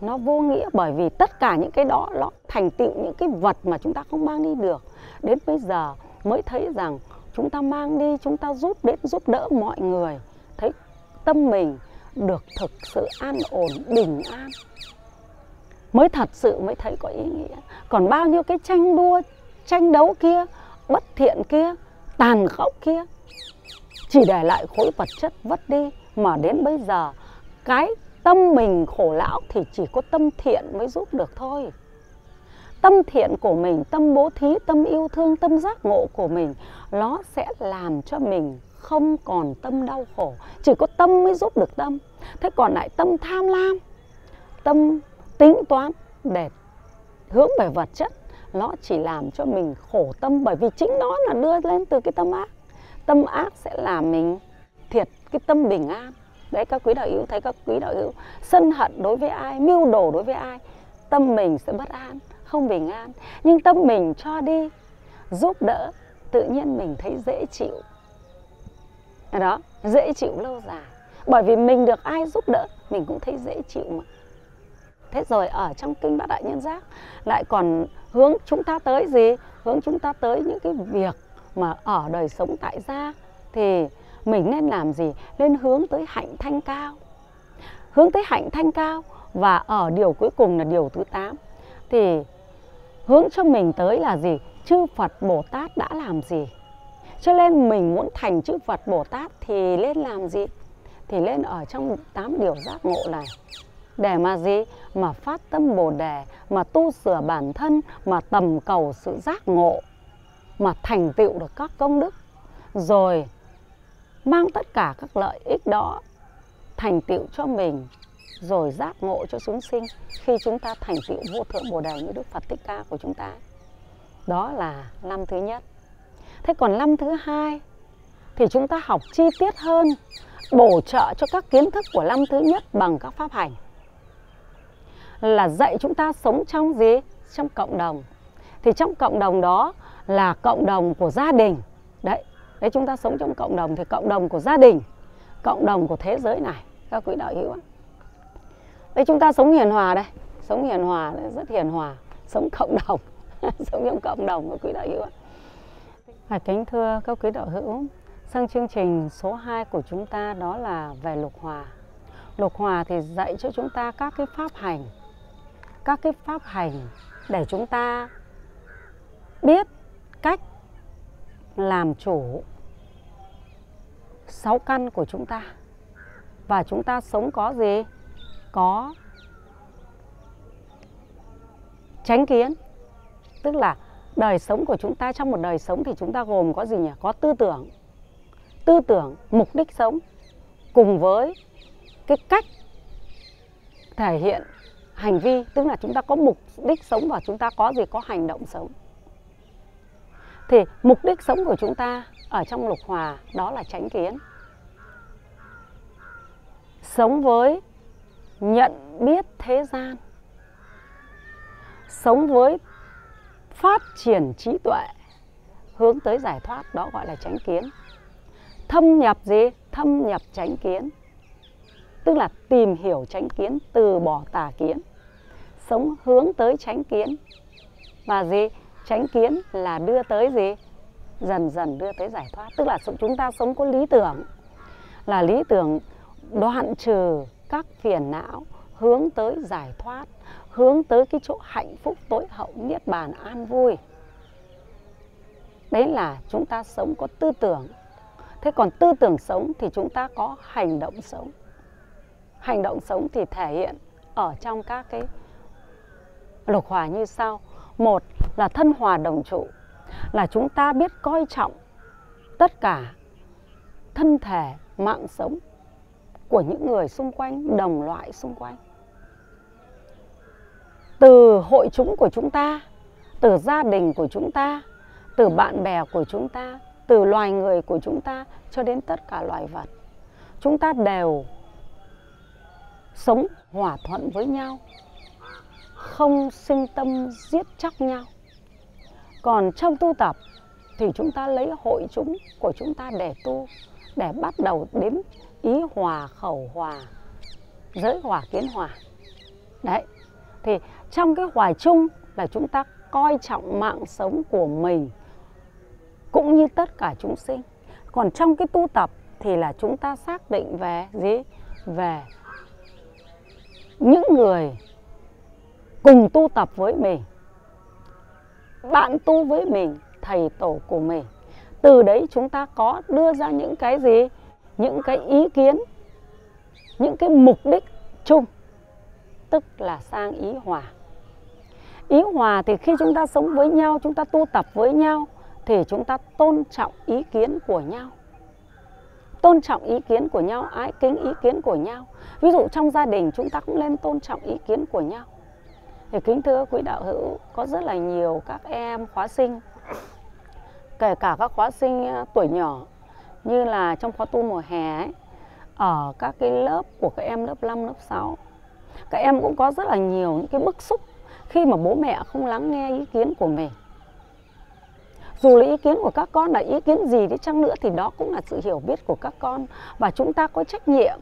nó vô nghĩa bởi vì tất cả những cái đó nó thành tựu những cái vật mà chúng ta không mang đi được. Đến bây giờ mới thấy rằng chúng ta mang đi, chúng ta giúp đến, giúp đỡ mọi người. Thấy tâm mình được thực sự an ổn, bình an. Mới thật sự mới thấy có ý nghĩa. Còn bao nhiêu cái tranh đua, tranh đấu kia, bất thiện kia, tàn khốc kia. Chỉ để lại khối vật chất vất đi. Mà đến bây giờ, cái tâm mình khổ lão thì chỉ có tâm thiện mới giúp được thôi tâm thiện của mình, tâm bố thí, tâm yêu thương, tâm giác ngộ của mình, nó sẽ làm cho mình không còn tâm đau khổ. Chỉ có tâm mới giúp được tâm. Thế còn lại tâm tham lam, tâm tính toán để hướng về vật chất, nó chỉ làm cho mình khổ tâm bởi vì chính nó là đưa lên từ cái tâm ác. Tâm ác sẽ làm mình thiệt cái tâm bình an. Đấy, các quý đạo hữu, thấy các quý đạo hữu sân hận đối với ai, mưu đồ đối với ai, tâm mình sẽ bất an không bình an. Nhưng tâm mình cho đi, giúp đỡ, tự nhiên mình thấy dễ chịu. Đó, dễ chịu lâu dài. Bởi vì mình được ai giúp đỡ, mình cũng thấy dễ chịu mà. Thế rồi ở trong kinh bát đại nhân giác, lại còn hướng chúng ta tới gì? Hướng chúng ta tới những cái việc mà ở đời sống tại gia, thì mình nên làm gì? Nên hướng tới hạnh thanh cao. Hướng tới hạnh thanh cao và ở điều cuối cùng là điều thứ 8 thì hướng cho mình tới là gì? Chư Phật Bồ Tát đã làm gì? Cho nên mình muốn thành chư Phật Bồ Tát thì lên làm gì? Thì lên ở trong tám điều giác ngộ này. Để mà gì? Mà phát tâm bồ đề, mà tu sửa bản thân, mà tầm cầu sự giác ngộ, mà thành tựu được các công đức. Rồi, mang tất cả các lợi ích đó thành tựu cho mình rồi giác ngộ cho chúng sinh khi chúng ta thành tựu vô thượng bồ đề như đức phật thích ca của chúng ta. Đó là năm thứ nhất. Thế còn năm thứ hai thì chúng ta học chi tiết hơn, bổ trợ cho các kiến thức của năm thứ nhất bằng các pháp hành. Là dạy chúng ta sống trong gì? Trong cộng đồng. Thì trong cộng đồng đó là cộng đồng của gia đình. Đấy đấy chúng ta sống trong cộng đồng thì cộng đồng của gia đình, cộng đồng của thế giới này. Các quý đạo hữu đây chúng ta sống hiền hòa đây. Sống hiền hòa rất hiền hòa. Sống cộng đồng. Sống trong cộng đồng của quý đạo hữu à, kính thưa các quý đạo hữu sang chương trình số 2 của chúng ta đó là về lục hòa. Lục hòa thì dạy cho chúng ta các cái pháp hành các cái pháp hành để chúng ta biết cách làm chủ sáu căn của chúng ta. Và chúng ta sống có gì? Có tránh kiến. Tức là đời sống của chúng ta, trong một đời sống thì chúng ta gồm có gì nhỉ? Có tư tưởng. Tư tưởng, mục đích sống cùng với cái cách thể hiện hành vi. Tức là chúng ta có mục đích sống và chúng ta có gì? Có hành động sống. Thì mục đích sống của chúng ta ở trong lục hòa đó là tránh kiến. Sống với nhận biết thế gian, sống với phát triển trí tuệ, hướng tới giải thoát, đó gọi là tránh kiến. Thâm nhập gì? Thâm nhập tránh kiến. Tức là tìm hiểu tránh kiến từ bỏ tà kiến. Sống hướng tới tránh kiến. Và gì? Tránh kiến là đưa tới gì? Dần dần đưa tới giải thoát. Tức là chúng ta sống có lý tưởng. Là lý tưởng đoạn trừ các phiền não hướng tới giải thoát, hướng tới cái chỗ hạnh phúc, tối hậu, niết bàn, an vui. Đấy là chúng ta sống có tư tưởng. Thế còn tư tưởng sống thì chúng ta có hành động sống. Hành động sống thì thể hiện ở trong các cái lục hòa như sau. Một là thân hòa đồng trụ, là chúng ta biết coi trọng tất cả thân thể, mạng sống của những người xung quanh, đồng loại xung quanh từ hội chúng của chúng ta, từ gia đình của chúng ta, từ bạn bè của chúng ta, từ loài người của chúng ta cho đến tất cả loài vật, chúng ta đều sống hòa thuận với nhau, không sinh tâm giết chóc nhau còn trong tu tập thì chúng ta lấy hội chúng của chúng ta để tu, để bắt đầu đến ý hòa, khẩu hòa, giới hòa, kiến hòa. Đấy, thì trong cái hòa chung là chúng ta coi trọng mạng sống của mình, cũng như tất cả chúng sinh. Còn trong cái tu tập thì là chúng ta xác định về gì? Về những người cùng tu tập với mình, bạn tu với mình, thầy tổ của mình. Từ đấy chúng ta có đưa ra những cái gì? Những cái ý kiến, những cái mục đích chung, tức là sang ý hòa. Ý hòa thì khi chúng ta sống với nhau, chúng ta tu tập với nhau thì chúng ta tôn trọng ý kiến của nhau. Tôn trọng ý kiến của nhau, ái kính ý kiến của nhau. Ví dụ trong gia đình chúng ta cũng nên tôn trọng ý kiến của nhau. Thì kính thưa quý đạo hữu, có rất là nhiều các em khóa sinh, kể cả các khóa sinh ờ, tuổi nhỏ như là trong khóa tu mùa hè ấy, ở các cái lớp của các em lớp 5, lớp 6 các em cũng có rất là nhiều những cái bức xúc khi mà bố mẹ không lắng nghe ý kiến của mình. Dù là ý kiến của các con là ý kiến gì đi chăng nữa thì đó cũng là sự hiểu biết của các con. Và chúng ta có trách nhiệm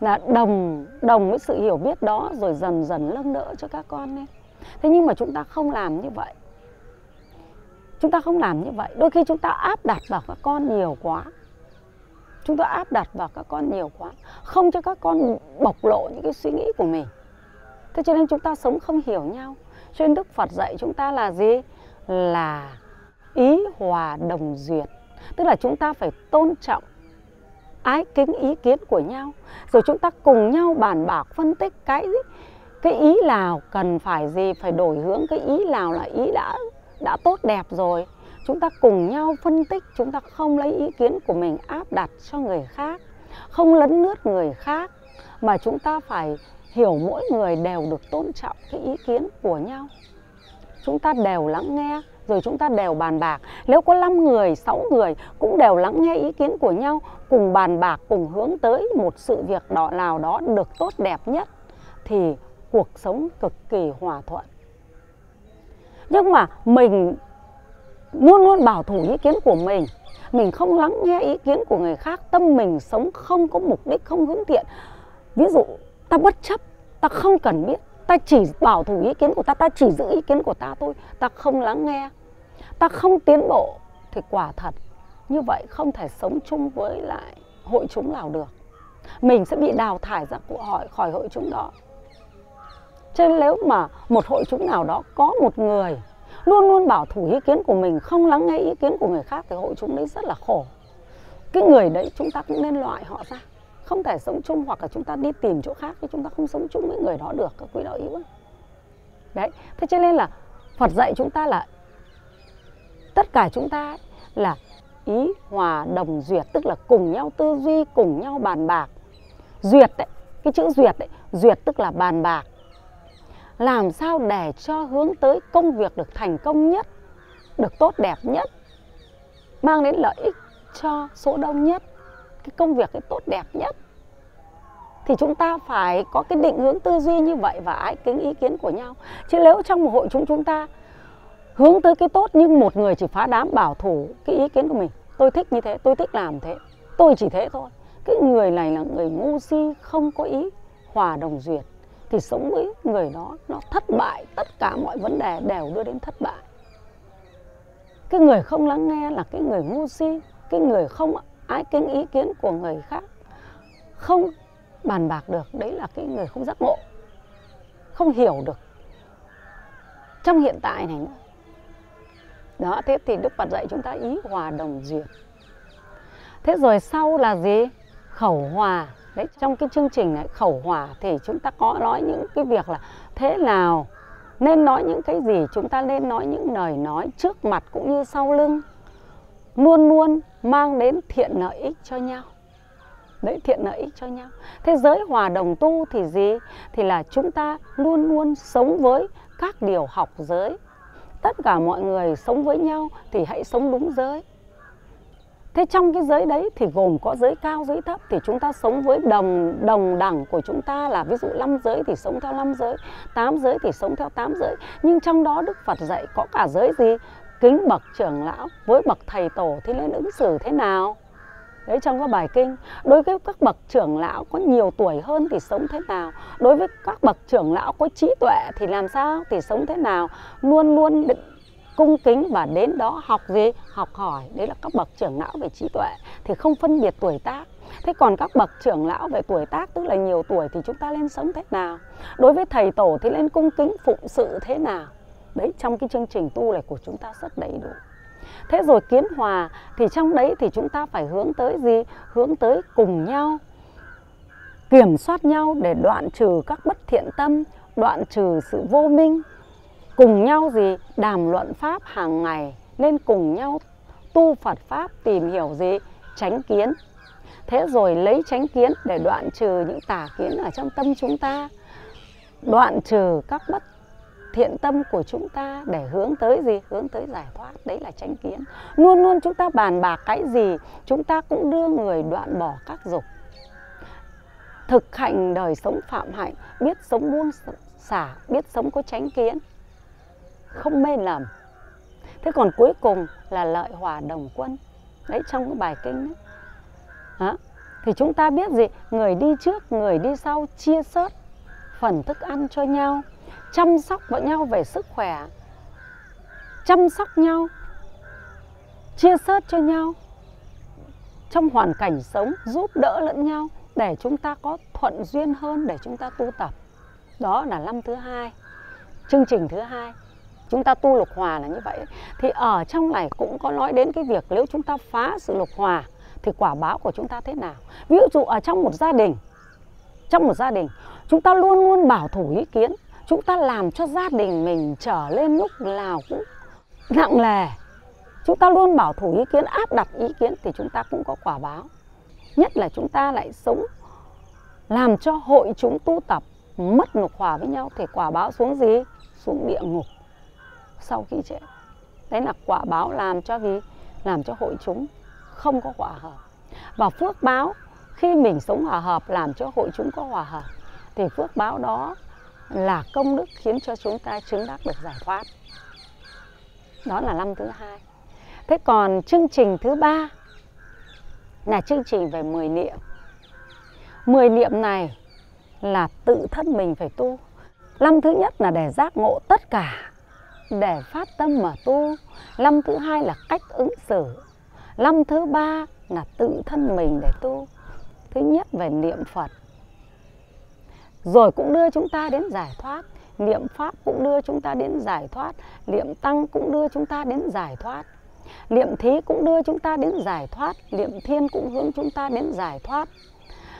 là đồng đồng với sự hiểu biết đó rồi dần dần nâng đỡ cho các con ấy. thế nhưng mà chúng ta không làm như vậy. Chúng ta không làm như vậy. Đôi khi chúng ta áp đặt vào các con nhiều quá chúng ta áp đặt vào các con nhiều quá, không cho các con bộc lộ những cái suy nghĩ của mình. Thế cho nên chúng ta sống không hiểu nhau. Cho nên đức phật dạy chúng ta là gì? Là ý hòa đồng duyệt. Tức là chúng ta phải tôn trọng ái kính ý kiến của nhau. Rồi chúng ta cùng nhau bàn bạc, phân tích cái cái ý nào cần phải gì, phải đổi hướng, cái ý nào là ý đã đã tốt đẹp rồi? Chúng ta cùng nhau phân tích, chúng ta không lấy ý kiến của mình áp đặt cho người khác, không lấn lướt người khác, mà chúng ta phải hiểu mỗi người đều được tôn trọng cái ý kiến của nhau. Chúng ta đều lắng nghe, rồi chúng ta đều bàn bạc. Nếu có 5 người 6 người cũng đều lắng nghe ý kiến của nhau, cùng bàn bạc, cùng hướng tới một sự việc đó, nào đó được tốt đẹp nhất, thì cuộc sống cực kỳ hòa thuận. Nhưng mà mình luôn luôn bảo thủ ý kiến của mình. Mình không lắng nghe ý kiến của người khác, tâm mình sống không có mục đích, không hướng thiện. Ví dụ, ta bất chấp, ta không cần biết, ta chỉ bảo thủ ý kiến của ta ta chỉ giữ ý kiến của ta thôi, ta không lắng nghe. Ta không tiến bộ thì quả thật, như vậy không thể sống chung với lại hội chúng nào được. Mình sẽ bị đào thải ra của hỏi khỏi hội chúng đó. Cho nên nếu mà một hội chúng nào đó có một người luôn luôn bảo thủ ý kiến của mình, không lắng nghe ý kiến của người khác thì hội chúng đấy rất là khổ. Cái người đấy chúng ta cũng nên loại họ ra. Không thể sống chung hoặc là chúng ta đi tìm chỗ khác thì chúng ta không sống chung với người đó được, các quý đạo hữu đấy, thế cho nên là Phật dạy chúng ta là tất cả chúng ta là ý, hòa, đồng, duyệt, tức là cùng nhau tư duy, cùng nhau bàn bạc. Duyệt đấy cái chữ duyệt đấy duyệt tức là bàn bạc làm sao để cho hướng tới công việc được thành công nhất, được tốt đẹp nhất, mang đến lợi ích cho số đông nhất, cái công việc cái tốt đẹp nhất? Thì chúng ta phải có cái định hướng tư duy như vậy và ái kính ý kiến của nhau. Chứ nếu trong một hội chúng chúng ta hướng tới cái tốt nhưng một người chỉ phá đám bảo thủ, cái ý kiến của mình, tôi thích như thế, tôi thích làm thế, tôi chỉ thế thôi. Cái người này là người ngu si, không có ý hòa đồng duyệt thì sống với người đó, nó thất bại, tất cả mọi vấn đề đều đưa đến thất bại. Cái người không lắng nghe là cái người ngu si, cái người không ái kính ý kiến của người khác, không bàn bạc được, đấy là cái người không giác ngộ, không hiểu được. Trong hiện tại này nữa. Đó, thế thì đức phật dạy chúng ta ý hòa đồng duyệt. Thế rồi sau là gì? Khẩu hòa đấy, trong cái chương trình này, khẩu hòa thì chúng ta có nói những cái việc là thế nào, nên nói những cái gì, chúng ta nên nói những lời nói trước mặt cũng như sau lưng. Luôn luôn mang đến thiện lợi ích cho nhau. Đấy, thiện lợi ích cho nhau. Thế giới hòa đồng tu thì gì? Thì là chúng ta luôn luôn sống với các điều học giới. Tất cả mọi người sống với nhau thì hãy sống đúng giới thế trong cái giới đấy thì gồm có giới cao, giới thấp, thì chúng ta sống với đồng đồng đẳng của chúng ta là ví dụ năm giới thì sống theo năm giới, tám giới thì sống theo tám giới. Nhưng trong đó đức phật dạy có cả giới gì? Kính bậc trưởng lão với bậc thầy tổ thì nên ứng xử thế nào? Đấy, trong các bài kinh. Đối với các bậc trưởng lão có nhiều tuổi hơn thì sống thế nào? Đối với các bậc trưởng lão có trí tuệ thì làm sao thì sống thế nào? Luôn luôn cung kính và đến đó học gì, học hỏi. Đấy là các bậc trưởng lão về trí tuệ, thì không phân biệt tuổi tác. Thế còn các bậc trưởng lão về tuổi tác, tức là nhiều tuổi, thì chúng ta lên sống thế nào? Đối với thầy tổ thì lên cung kính, phụng sự thế nào? Đấy, trong cái chương trình tu này của chúng ta rất đầy đủ. Thế rồi kiến hòa, thì trong đấy thì chúng ta phải hướng tới gì? Hướng tới cùng nhau, kiểm soát nhau để đoạn trừ các bất thiện tâm, đoạn trừ sự vô minh cùng nhau gì? Đàm luận pháp hàng ngày, nên cùng nhau tu Phật pháp tìm hiểu gì? Tránh kiến. Thế rồi lấy tránh kiến để đoạn trừ những tà kiến ở trong tâm chúng ta. Đoạn trừ các bất thiện tâm của chúng ta để hướng tới gì? Hướng tới giải thoát. Đấy là tránh kiến. Luôn luôn chúng ta bàn bạc cái gì, chúng ta cũng đưa người đoạn bỏ các dục. Thực hành đời sống phạm hạnh, biết sống buông xả, biết sống có tránh kiến không mê lầm. Thế còn cuối cùng là lợi hòa đồng quân. Đấy, trong cái bài kinh đấy Đó. thì chúng ta biết gì? Người đi trước, người đi sau chia sớt phần thức ăn cho nhau, chăm sóc với nhau về sức khỏe, chăm sóc nhau, chia sớt cho nhau, trong hoàn cảnh sống giúp đỡ lẫn nhau để chúng ta có thuận duyên hơn, để chúng ta tu tập. Đó là năm thứ hai, chương trình thứ hai chúng ta tu lục hòa là như vậy. Thì ở trong này cũng có nói đến cái việc nếu chúng ta phá sự lục hòa thì quả báo của chúng ta thế nào? Ví dụ ở trong một gia đình, trong một gia đình, chúng ta luôn luôn bảo thủ ý kiến, chúng ta làm cho gia đình mình trở lên lúc nào cũng nặng nề. Chúng ta luôn bảo thủ ý kiến, áp đặt ý kiến thì chúng ta cũng có quả báo. Nhất là chúng ta lại sống làm cho hội chúng tu tập mất lục hòa với nhau thì quả báo xuống gì? Xuống địa ngục sau khi chết. Đấy là quả báo làm cho gì? Làm cho hội chúng không có hòa hợp. Và phước báo, khi mình sống hòa hợp làm cho hội chúng có hòa hợp, thì phước báo đó là công đức khiến cho chúng ta chứng đắc được giải thoát. Đó là năm thứ hai. Thế còn chương trình thứ ba là chương trình về 10 niệm. 10 niệm này là tự thân mình phải tu. Năm thứ nhất là để giác ngộ tất cả để phát tâm mà tu. Năm thứ hai là cách ứng xử. Năm thứ ba là tự thân mình để tu. Thứ nhất về niệm phật. Rồi cũng đưa chúng ta đến giải thoát. Niệm pháp cũng đưa chúng ta đến giải thoát. Niệm tăng cũng đưa chúng ta đến giải thoát. Niệm thí cũng đưa chúng ta đến giải thoát. Niệm thiên cũng hướng chúng ta đến giải thoát.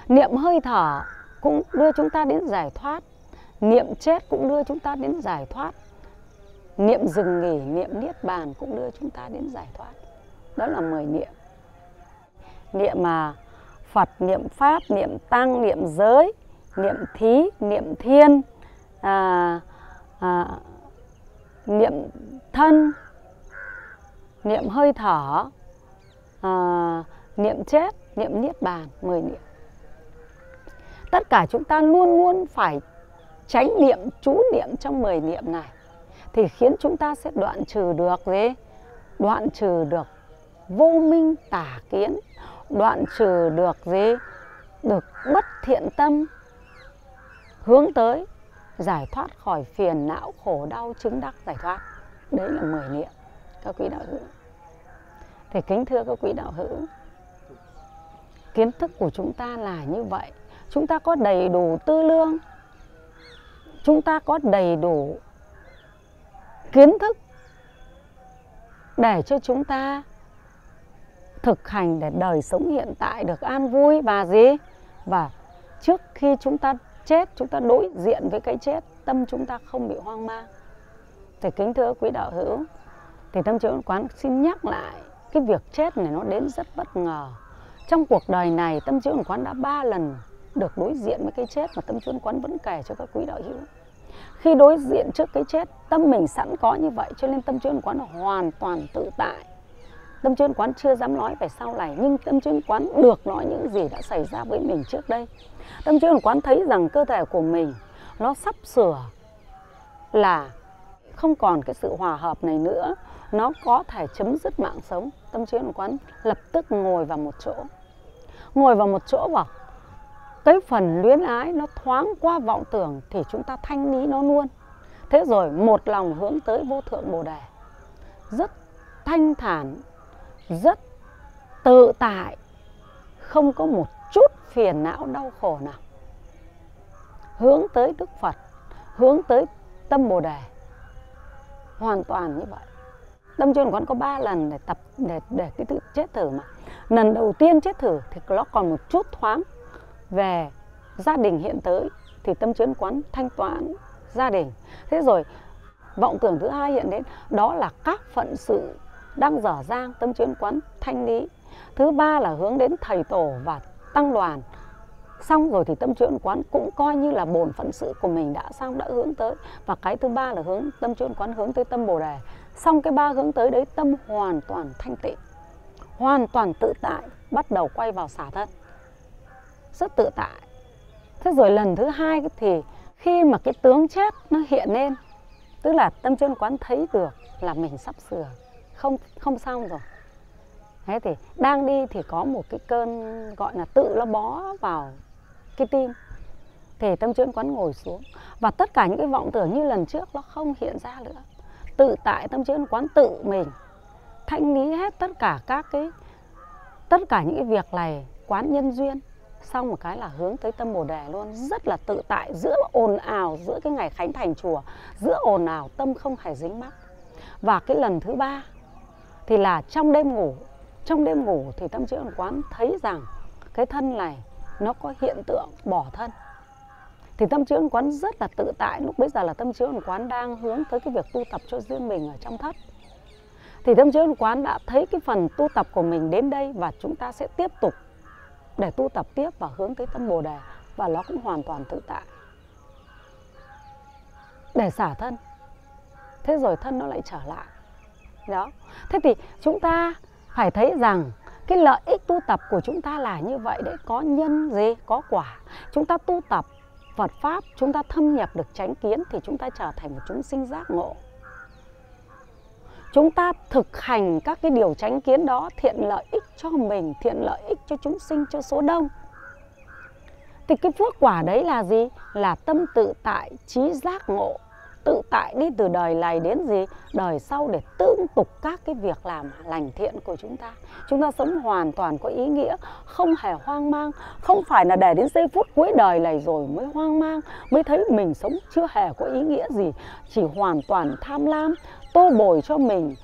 Niệm hơi thở cũng đưa chúng ta đến giải thoát. Niệm chết cũng đưa chúng ta đến giải thoát niệm dừng nghỉ niệm niết bàn cũng đưa chúng ta đến giải thoát. Đó là mười niệm. Niệm mà phật niệm pháp niệm tăng niệm giới niệm thí niệm thiên à, à, niệm thân niệm hơi thở à, niệm chết niệm niết bàn mười niệm. Tất cả chúng ta luôn luôn phải tránh niệm chú niệm trong mười niệm này thì khiến chúng ta sẽ đoạn trừ được gì? Đoạn trừ được vô minh tả kiến, đoạn trừ được gì? Được bất thiện tâm, hướng tới giải thoát khỏi phiền não, khổ đau, chứng đắc, giải thoát. Đấy là mười niệm. Các quý đạo hữu. Thì kính thưa các quý đạo hữu, kiến thức của chúng ta là như vậy. Chúng ta có đầy đủ tư lương, chúng ta có đầy đủ kiến thức để cho chúng ta thực hành để đời sống hiện tại được an vui và gì? Và trước khi chúng ta chết, chúng ta đối diện với cái chết, tâm chúng ta không bị hoang mang. Thì kính thưa quý đạo hữu, thì tâm trưởng quán xin nhắc lại, cái việc chết này nó đến rất bất ngờ. Trong cuộc đời này, tâm trưởng quán đã ba lần được đối diện với cái chết mà tâm trưởng quán vẫn kể cho các quý đạo hữu khi đối diện trước cái chết, tâm mình sẵn có như vậy cho nên tâm chuyên quán hoàn toàn tự tại. Tâm chuyên quán chưa dám nói về sau này, nhưng tâm chuyên quán được nói những gì đã xảy ra với mình trước đây. Tâm chuyên quán thấy rằng cơ thể của mình, nó sắp sửa là không còn cái sự hòa hợp này nữa. Nó có thể chấm dứt mạng sống. Tâm chuyên quán lập tức ngồi vào một chỗ. Ngồi vào một chỗ vào cái phần luyến ái nó thoáng qua vọng tưởng thì chúng ta thanh lý nó luôn. Thế rồi một lòng hướng tới vô thượng bồ đề. Rất thanh thản, rất tự tại, không có một chút phiền não đau khổ nào. Hướng tới đức phật, hướng tới tâm bồ đề. Hoàn toàn như vậy. Tâm chuyên quán có ba lần để tập, để để cái tự chết thử mà. Lần đầu tiên chết thử thì nó còn một chút thoáng về gia đình hiện tới thì tâm chuyến quán thanh toán gia đình. Thế rồi, vọng tưởng thứ hai hiện đến, đó là các phận sự đang dở dang tâm chuyến quán thanh lý. Thứ ba là hướng đến thầy tổ và tăng đoàn. Xong rồi thì tâm chuyên quán cũng coi như là bổn phận sự của mình đã xong, đã hướng tới. Và cái thứ ba là hướng, tâm chuyên quán hướng tới tâm bồ đề. Xong cái ba hướng tới đấy, tâm hoàn toàn thanh tịnh, hoàn toàn tự tại, bắt đầu quay vào xả thân rất tự tại. Thế rồi lần thứ hai thì khi mà cái tướng chết nó hiện lên, tức là tâm chuyên quán thấy được là mình sắp sửa, không không xong rồi. Thế thì đang đi thì có một cái cơn gọi là tự nó bó vào cái tim. Thì tâm chuyên quán ngồi xuống. Và tất cả những cái vọng tưởng như lần trước nó không hiện ra nữa. Tự tại tâm chuyên quán tự mình thanh lý hết tất cả các cái, tất cả những cái việc này quán nhân duyên xong một cái là hướng tới tâm bồ đề luôn. Rất là tự tại, giữa ồn ào, giữa cái ngày khánh thành chùa, giữa ồn ào, tâm không hề dính mắc. Và cái lần thứ ba thì là trong đêm ngủ, trong đêm ngủ thì tâm trí quán thấy rằng cái thân này nó có hiện tượng bỏ thân. Thì tâm trí quán rất là tự tại. Lúc bây giờ là tâm trí quán đang hướng tới cái việc tu tập cho riêng mình ở trong thất. Thì tâm trí quán đã thấy cái phần tu tập của mình đến đây và chúng ta sẽ tiếp tục để tu tập tiếp và hướng tới tâm bồ đề, và nó cũng hoàn toàn tự tại. Để xả thân. Thế rồi thân nó lại trở lại. Đó. Thế thì chúng ta phải thấy rằng cái lợi ích tu tập của chúng ta là như vậy đấy. Có nhân gì, có quả. Chúng ta tu tập Phật pháp, chúng ta thâm nhập được chánh kiến thì chúng ta trở thành một chúng sinh giác ngộ chúng ta thực hành các cái điều tránh kiến đó thiện lợi ích cho mình, thiện lợi ích cho chúng sinh, cho số đông. Thì cái phước quả đấy là gì? Là tâm tự tại, trí giác ngộ. Tự tại đi từ đời này đến gì? Đời sau để tương tục các cái việc làm lành thiện của chúng ta. Chúng ta sống hoàn toàn có ý nghĩa, không hề hoang mang. Không phải là để đến giây phút cuối đời này rồi mới hoang mang, mới thấy mình sống chưa hề có ý nghĩa gì, chỉ hoàn toàn tham lam tô bồi cho mình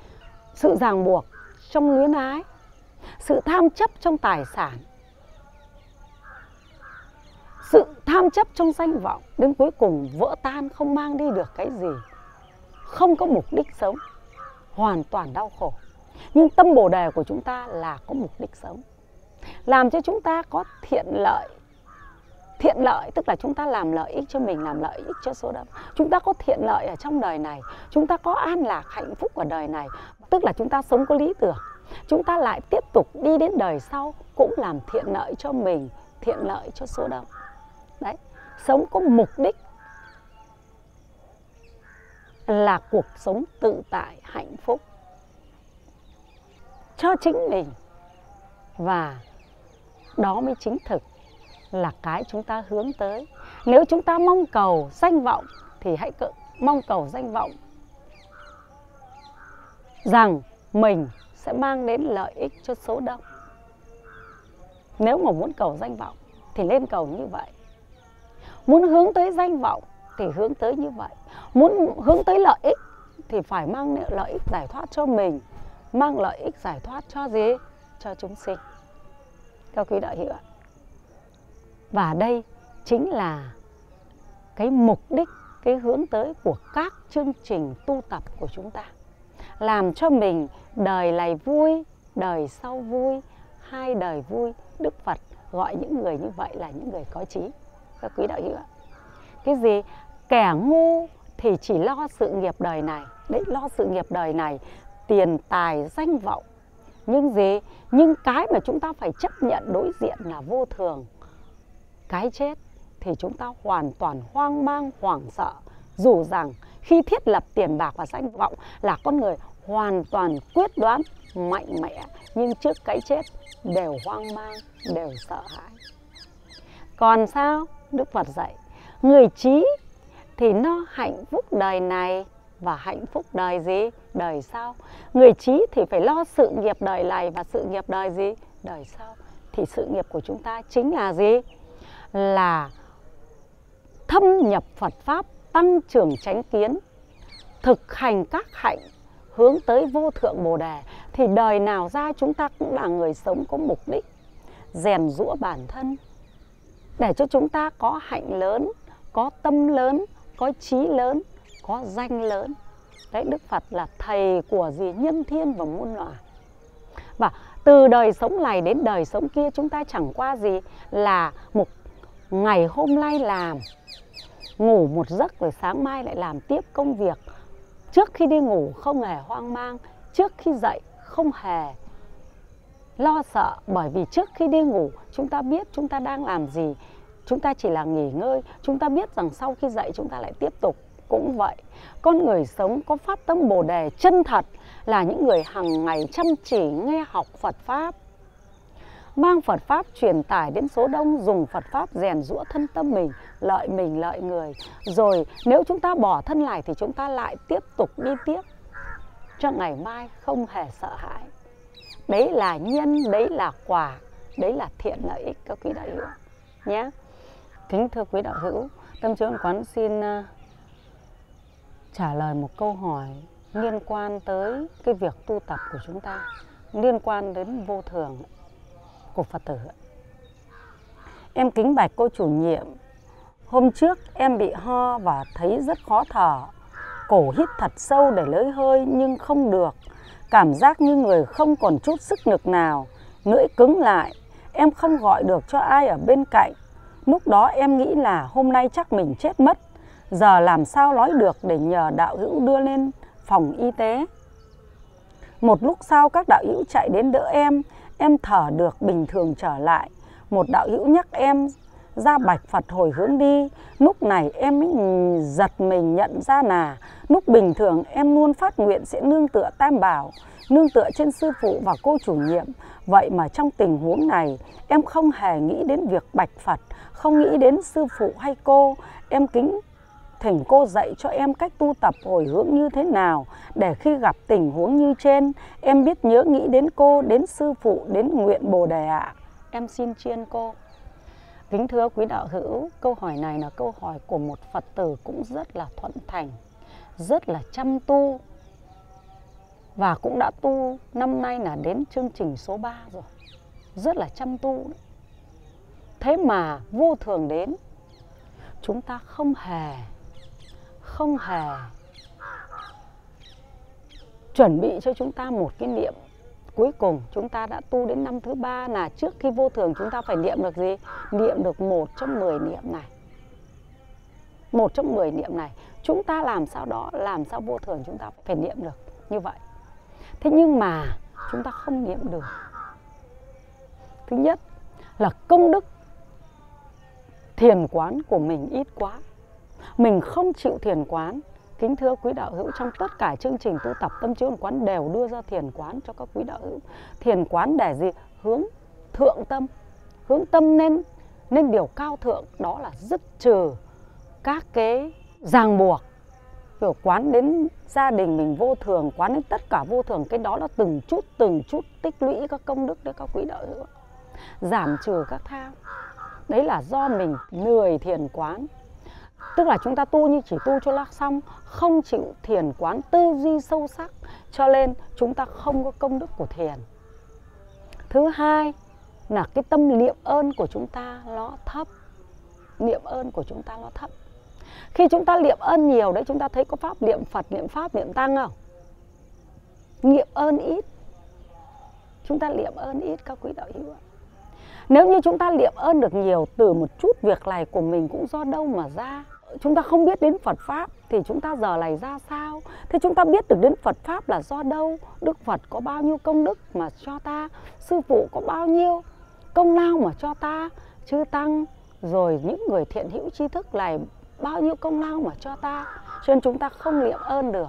sự ràng buộc trong luyến ái, sự tham chấp trong tài sản, sự tham chấp trong danh vọng, đến cuối cùng vỡ tan, không mang đi được cái gì, không có mục đích sống, hoàn toàn đau khổ. Nhưng tâm bồ đề của chúng ta là có mục đích sống, làm cho chúng ta có thiện lợi thiện lợi, tức là chúng ta làm lợi ích cho mình, làm lợi ích cho số đông. Chúng ta có thiện lợi ở trong đời này, chúng ta có an lạc, hạnh phúc ở đời này, tức là chúng ta sống có lý tưởng. Chúng ta lại tiếp tục đi đến đời sau cũng làm thiện lợi cho mình, thiện lợi cho số đông. Đấy, sống có mục đích là cuộc sống tự tại, hạnh phúc cho chính mình. Và đó mới chính thực là cái chúng ta hướng tới. Nếu chúng ta mong cầu danh vọng thì hãy cự, mong cầu danh vọng rằng mình sẽ mang đến lợi ích cho số đông. Nếu mà muốn cầu danh vọng thì lên cầu như vậy. Muốn hướng tới danh vọng thì hướng tới như vậy. Muốn hướng tới lợi ích thì phải mang lợi ích giải thoát cho mình. Mang lợi ích giải thoát cho gì? Cho chúng sinh. Các quý đạo hiểu ạ và đây chính là cái mục đích, cái hướng tới của các chương trình tu tập của chúng ta. Làm cho mình đời này vui, đời sau vui, hai đời vui. Đức phật gọi những người như vậy là những người có trí. Các quý đạo hữu ạ. Cái gì? Kẻ ngu thì chỉ lo sự nghiệp đời này. Đấy, lo sự nghiệp đời này, tiền tài, danh vọng. Nhưng gì? Nhưng cái mà chúng ta phải chấp nhận đối diện là vô thường cái chết thì chúng ta hoàn toàn hoang mang, hoảng sợ. Dù rằng khi thiết lập tiền bạc và danh vọng là con người hoàn toàn quyết đoán, mạnh mẽ, nhưng trước cái chết đều hoang mang, đều sợ hãi. Còn sao? Đức phật dạy, người trí thì nó hạnh phúc đời này và hạnh phúc đời gì? Đời sau. Người trí thì phải lo sự nghiệp đời này và sự nghiệp đời gì? Đời sau. Thì sự nghiệp của chúng ta chính là gì? Là thâm nhập phật pháp, tăng trưởng chánh kiến, thực hành các hạnh, hướng tới vô thượng bồ đề, thì đời nào ra chúng ta cũng là người sống có mục đích, rèn rũa bản thân. Để cho chúng ta có hạnh lớn, có tâm lớn, có trí lớn, có danh lớn. Đấy, đức phật là thầy của gì? Nhân thiên và muôn loài. Và từ đời sống này đến đời sống kia, chúng ta chẳng qua gì là một ngày hôm nay làm, ngủ một giấc rồi sáng mai lại làm tiếp công việc. Trước khi đi ngủ không hề hoang mang, trước khi dậy không hề lo sợ. Bởi vì trước khi đi ngủ, chúng ta biết chúng ta đang làm gì. Chúng ta chỉ là nghỉ ngơi, chúng ta biết rằng sau khi dậy chúng ta lại tiếp tục. Cũng vậy, con người sống có phát tâm bồ đề chân thật là những người hàng ngày chăm chỉ nghe học phật pháp mang phật pháp truyền tải đến số đông dùng phật pháp rèn rũa thân tâm mình lợi mình lợi người. Rồi nếu chúng ta bỏ thân này thì chúng ta lại tiếp tục đi tiếp. Cho ngày mai không hề sợ hãi. Đấy là nhân đấy là quả đấy là thiện lợi ích các quý đạo hữu nhé. Kính thưa quý đạo hữu tâm trí quán xin uh, trả lời một câu hỏi liên quan tới cái việc tu tập của chúng ta liên quan đến vô thường của Phật tử. Em kính bạch cô chủ nhiệm, hôm trước em bị ho và thấy rất khó thở. Cổ hít thật sâu để lấy hơi nhưng không được. Cảm giác như người không còn chút sức lực nào, lưỡi cứng lại. Em không gọi được cho ai ở bên cạnh. Lúc đó em nghĩ là hôm nay chắc mình chết mất. Giờ làm sao nói được để nhờ đạo hữu đưa lên phòng y tế. Một lúc sau các đạo hữu chạy đến đỡ em, em thở được bình thường trở lại. Một đạo hữu nhắc em ra bạch Phật hồi hướng đi. Lúc này em mới giật mình nhận ra là lúc bình thường em luôn phát nguyện sẽ nương tựa tam bảo, nương tựa trên sư phụ và cô chủ nhiệm. Vậy mà trong tình huống này em không hề nghĩ đến việc bạch Phật, không nghĩ đến sư phụ hay cô. Em kính thỉnh cô dạy cho em cách tu tập hồi hướng như thế nào để khi gặp tình huống như trên em biết nhớ nghĩ đến cô, đến sư phụ, đến nguyện Bồ Đề ạ. À. Em xin chiên cô. Kính thưa quý đạo hữu, câu hỏi này là câu hỏi của một Phật tử cũng rất là thuận thành, rất là chăm tu và cũng đã tu năm nay là đến chương trình số 3 rồi. Rất là chăm tu. Thế mà vô thường đến, chúng ta không hề không hề chuẩn bị cho chúng ta một cái niệm cuối cùng. Chúng ta đã tu đến năm thứ ba là trước khi vô thường chúng ta phải niệm được gì? Niệm được một trong mười niệm này. Một trong mười niệm này. Chúng ta làm sao đó, làm sao vô thường chúng ta phải niệm được như vậy. Thế nhưng mà chúng ta không niệm được. Thứ nhất là công đức thiền quán của mình ít quá mình không chịu thiền quán. Kính thưa quý đạo hữu, trong tất cả chương trình tu tập tâm trí quán đều đưa ra thiền quán cho các quý đạo hữu. Thiền quán để gì? Hướng thượng tâm. Hướng tâm nên nên điều cao thượng, đó là dứt trừ các cái ràng buộc. Kiểu quán đến gia đình mình vô thường, quán đến tất cả vô thường, cái đó là từng chút từng chút tích lũy các công đức đấy các quý đạo hữu giảm trừ các tham. Đấy là do mình lười thiền quán tức là chúng ta tu như chỉ tu cho lắc xong, không chịu thiền quán tư duy sâu sắc, cho nên chúng ta không có công đức của thiền. Thứ hai là cái tâm niệm ơn của chúng ta nó thấp. Niệm ơn của chúng ta nó thấp. Khi chúng ta niệm ơn nhiều đấy, chúng ta thấy có pháp niệm phật, niệm pháp, niệm tăng không? Niệm ơn ít. Chúng ta niệm ơn ít, các quý đạo hữu ạ nếu như chúng ta niệm ơn được nhiều từ một chút việc này của mình cũng do đâu mà ra chúng ta không biết đến Phật Pháp thì chúng ta giờ này ra sao? Thế chúng ta biết được đến Phật Pháp là do đâu? Đức Phật có bao nhiêu công đức mà cho ta? Sư Phụ có bao nhiêu công lao mà cho ta? Chư Tăng rồi những người thiện hữu tri thức này bao nhiêu công lao mà cho ta? Cho nên chúng ta không niệm ơn được.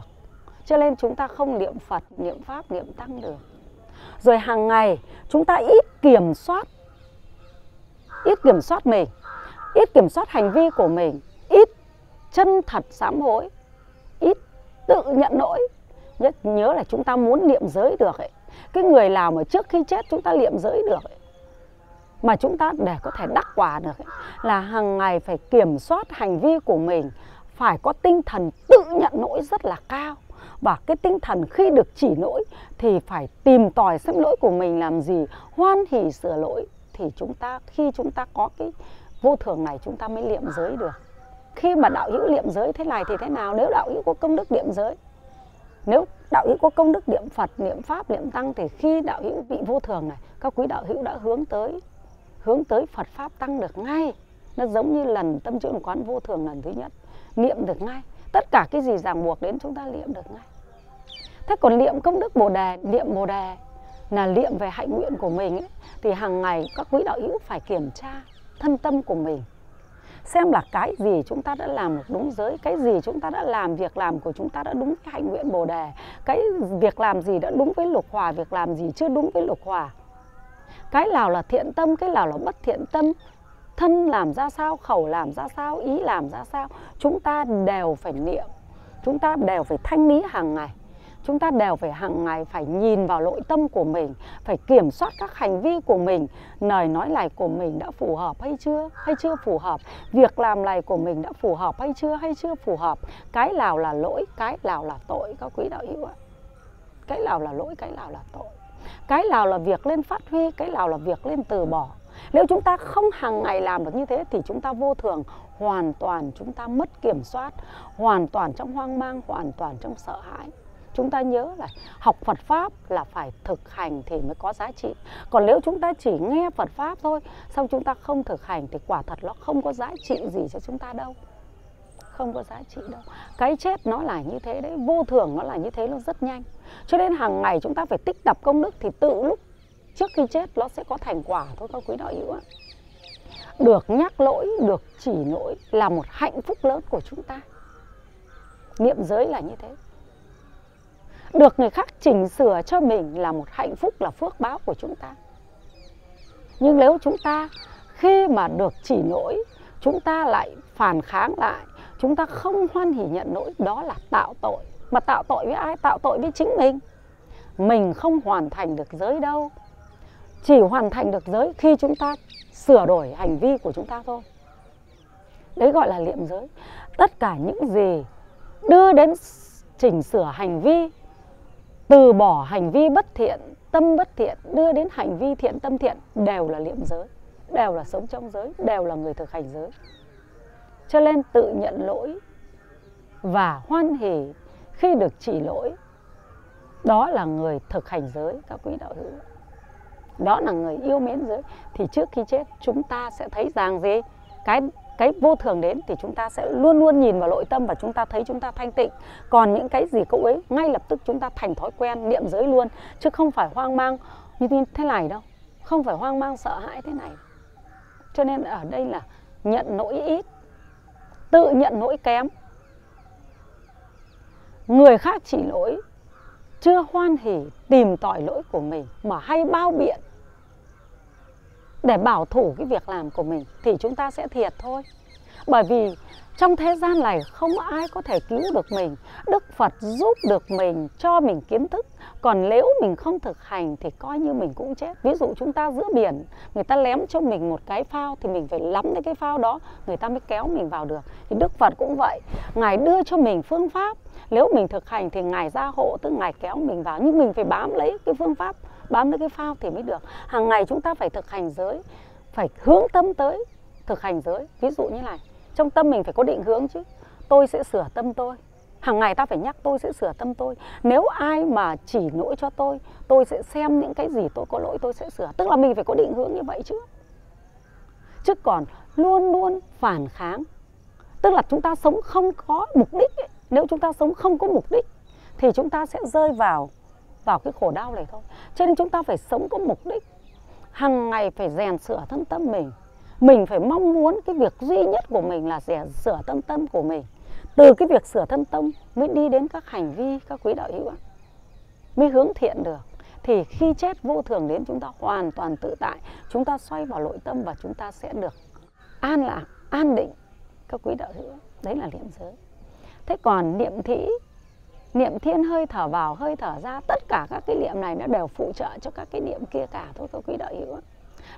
Cho nên chúng ta không niệm Phật, niệm Pháp, niệm Tăng được. Rồi hàng ngày chúng ta ít kiểm soát ít kiểm soát mình ít kiểm soát hành vi của mình ít chân thật sám hối ít tự nhận lỗi. Nhất nhớ là chúng ta muốn niệm giới được ấy. Cái người nào mà trước khi chết chúng ta niệm giới được ấy, mà chúng ta để có thể đắc quả được ấy, là hàng ngày phải kiểm soát hành vi của mình phải có tinh thần tự nhận lỗi rất là cao. Và cái tinh thần khi được chỉ lỗi thì phải tìm tòi xem lỗi của mình làm gì hoan hỉ sửa lỗi thì chúng ta, khi chúng ta có cái vô thường này, chúng ta mới liệm giới được. Khi mà đạo hữu liệm giới thế này thì thế nào? Nếu đạo hữu có công đức niệm giới, nếu đạo hữu có công đức niệm phật, niệm pháp, niệm tăng thì khi đạo hữu bị vô thường này, các quý đạo hữu đã hướng tới hướng tới phật pháp tăng được ngay. Nó giống như lần tâm trưởng quán vô thường lần thứ nhất. Niệm được ngay. Tất cả cái gì ràng buộc đến chúng ta niệm được ngay. Thế còn niệm công đức bồ đề, niệm bồ đề là niệm về hạnh nguyện của mình ấy, thì hàng ngày các quý đạo hữu phải kiểm tra thân tâm của mình. Xem là cái gì chúng ta đã làm được đúng giới cái gì chúng ta đã làm việc làm của chúng ta đã đúng cái hạnh nguyện bồ đề cái việc làm gì đã đúng với lục hòa việc làm gì chưa đúng với lục hòa. Cái nào là thiện tâm cái nào là bất thiện tâm thân làm ra sao khẩu làm ra sao ý làm ra sao chúng ta đều phải niệm chúng ta đều phải thanh lý hàng ngày chúng ta đều phải hàng ngày phải nhìn vào nội tâm của mình, phải kiểm soát các hành vi của mình. Lời nói này của mình đã phù hợp hay chưa? Hay chưa phù hợp? Việc làm này của mình đã phù hợp hay chưa? Hay chưa phù hợp? Cái nào là lỗi, cái nào là tội? Các quý đạo hữu ạ. Cái nào là lỗi, cái nào là tội? Cái nào là việc lên phát huy, cái nào là việc lên từ bỏ? Nếu chúng ta không hàng ngày làm được như thế thì chúng ta vô thường, hoàn toàn chúng ta mất kiểm soát, hoàn toàn trong hoang mang, hoàn toàn trong sợ hãi chúng ta nhớ là học Phật pháp là phải thực hành thì mới có giá trị. Còn nếu chúng ta chỉ nghe Phật pháp thôi, xong chúng ta không thực hành thì quả thật nó không có giá trị gì cho chúng ta đâu. Không có giá trị đâu. Cái chết nó là như thế đấy, vô thường nó là như thế, nó rất nhanh. Cho nên hàng ngày chúng ta phải tích tập công đức thì tự lúc trước khi chết nó sẽ có thành quả thôi, các quý đạo hữu ạ. Được nhắc lỗi, được chỉ lỗi là một hạnh phúc lớn của chúng ta. Niệm giới là như thế được người khác chỉnh sửa cho mình là một hạnh phúc, là phước báo của chúng ta. Nhưng nếu chúng ta khi mà được chỉ lỗi chúng ta lại phản kháng lại, chúng ta không hoan hỉ nhận lỗi đó là tạo tội. Mà tạo tội với ai? Tạo tội với chính mình. Mình không hoàn thành được giới đâu. Chỉ hoàn thành được giới khi chúng ta sửa đổi hành vi của chúng ta thôi. Đấy gọi là liệm giới. Tất cả những gì đưa đến chỉnh sửa hành vi từ bỏ hành vi bất thiện, tâm bất thiện, đưa đến hành vi thiện, tâm thiện đều là liệm giới, đều là sống trong giới, đều là người thực hành giới. Cho nên tự nhận lỗi và hoan hỉ khi được chỉ lỗi, đó là người thực hành giới, các quý đạo hữu. Đó là người yêu mến giới. Thì trước khi chết, chúng ta sẽ thấy rằng gì? Cái cái vô thường đến thì chúng ta sẽ luôn luôn nhìn vào nội tâm và chúng ta thấy chúng ta thanh tịnh. Còn những cái gì cậu ấy ngay lập tức chúng ta thành thói quen, niệm giới luôn, chứ không phải hoang mang như thế này đâu. Không phải hoang mang, sợ hãi thế này. Cho nên ở đây là nhận lỗi ít, tự nhận lỗi kém. Người khác chỉ lỗi, chưa hoan hỉ tìm tỏi lỗi của mình mà hay bao biện để bảo thủ cái việc làm của mình thì chúng ta sẽ thiệt thôi. Bởi vì trong thế gian này không ai có thể cứu được mình. Đức phật giúp được mình, cho mình kiến thức. Còn nếu mình không thực hành thì coi như mình cũng chết. Ví dụ chúng ta giữa biển, người ta lém cho mình một cái phao thì mình phải lắm đến cái phao đó, người ta mới kéo mình vào được. Thì đức phật cũng vậy. Ngài đưa cho mình phương pháp. Nếu mình thực hành thì ngài gia hộ, tức ngài kéo mình vào. Nhưng mình phải bám lấy cái phương pháp bám lấy cái phao thì mới được. Hàng ngày chúng ta phải thực hành giới, phải hướng tâm tới thực hành giới. Ví dụ như này, trong tâm mình phải có định hướng chứ. Tôi sẽ sửa tâm tôi. Hàng ngày ta phải nhắc tôi sẽ sửa tâm tôi. Nếu ai mà chỉ lỗi cho tôi tôi sẽ xem những cái gì tôi có lỗi tôi sẽ sửa. Tức là mình phải có định hướng như vậy chứ. Chứ còn luôn luôn phản kháng. Tức là chúng ta sống không có mục đích ấy. nếu chúng ta sống không có mục đích, thì chúng ta sẽ rơi vào vào cái khổ đau này thôi. Cho nên chúng ta phải sống có mục đích. Hàng ngày phải rèn sửa thân tâm mình. Mình phải mong muốn cái việc duy nhất của mình là rèn sửa thân tâm của mình. Từ cái việc sửa thân tâm mới đi đến các hành vi, các quý đạo hữu mới hướng thiện được. Thì khi chết vô thường đến chúng ta hoàn toàn tự tại, chúng ta xoay vào nội tâm và chúng ta sẽ được an lạc, an định. Các quý đạo hữu đấy là niệm giới. Thế còn niệm thị niệm thiên hơi thở vào, hơi thở ra, tất cả các cái niệm này nó đều phụ trợ cho các cái niệm kia cả. Thôi các quý đạo hữu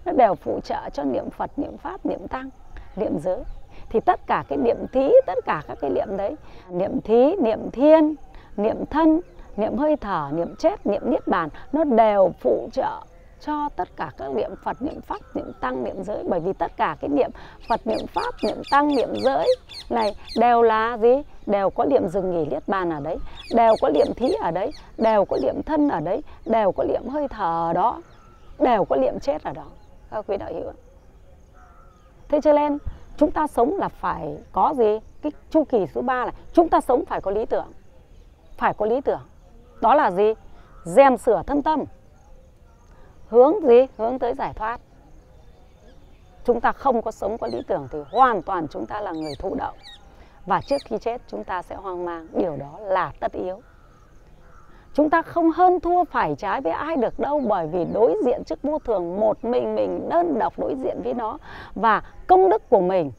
nó đều phụ trợ cho niệm phật, niệm pháp, niệm tăng, niệm giới. Thì tất cả cái niệm thí, tất cả các cái niệm đấy, niệm thí, niệm thiên, niệm thân, niệm hơi thở, niệm chết, niệm niết bàn, nó đều phụ trợ cho tất cả các niệm Phật, niệm Pháp, niệm Tăng, niệm giới bởi vì tất cả cái niệm Phật, niệm Pháp, niệm Tăng, niệm giới này đều là gì? Đều có niệm dừng nghỉ liết bàn ở đấy, đều có niệm thí ở đấy, đều có niệm thân ở đấy, đều có niệm hơi thở ở đó, đều có niệm chết ở đó. Các quý đạo hữu. Thế cho nên chúng ta sống là phải có gì? Cái chu kỳ thứ ba là chúng ta sống phải có lý tưởng. Phải có lý tưởng. Đó là gì? dèm sửa thân tâm hướng gì? Hướng tới giải thoát. Chúng ta không có sống có lý tưởng thì hoàn toàn chúng ta là người thụ động. Và trước khi chết, chúng ta sẽ hoang mang. Điều đó là tất yếu. Chúng ta không hơn thua phải trái với ai được đâu, bởi vì đối diện trước vô thường, một mình mình đơn độc đối diện với nó. Và công đức của mình,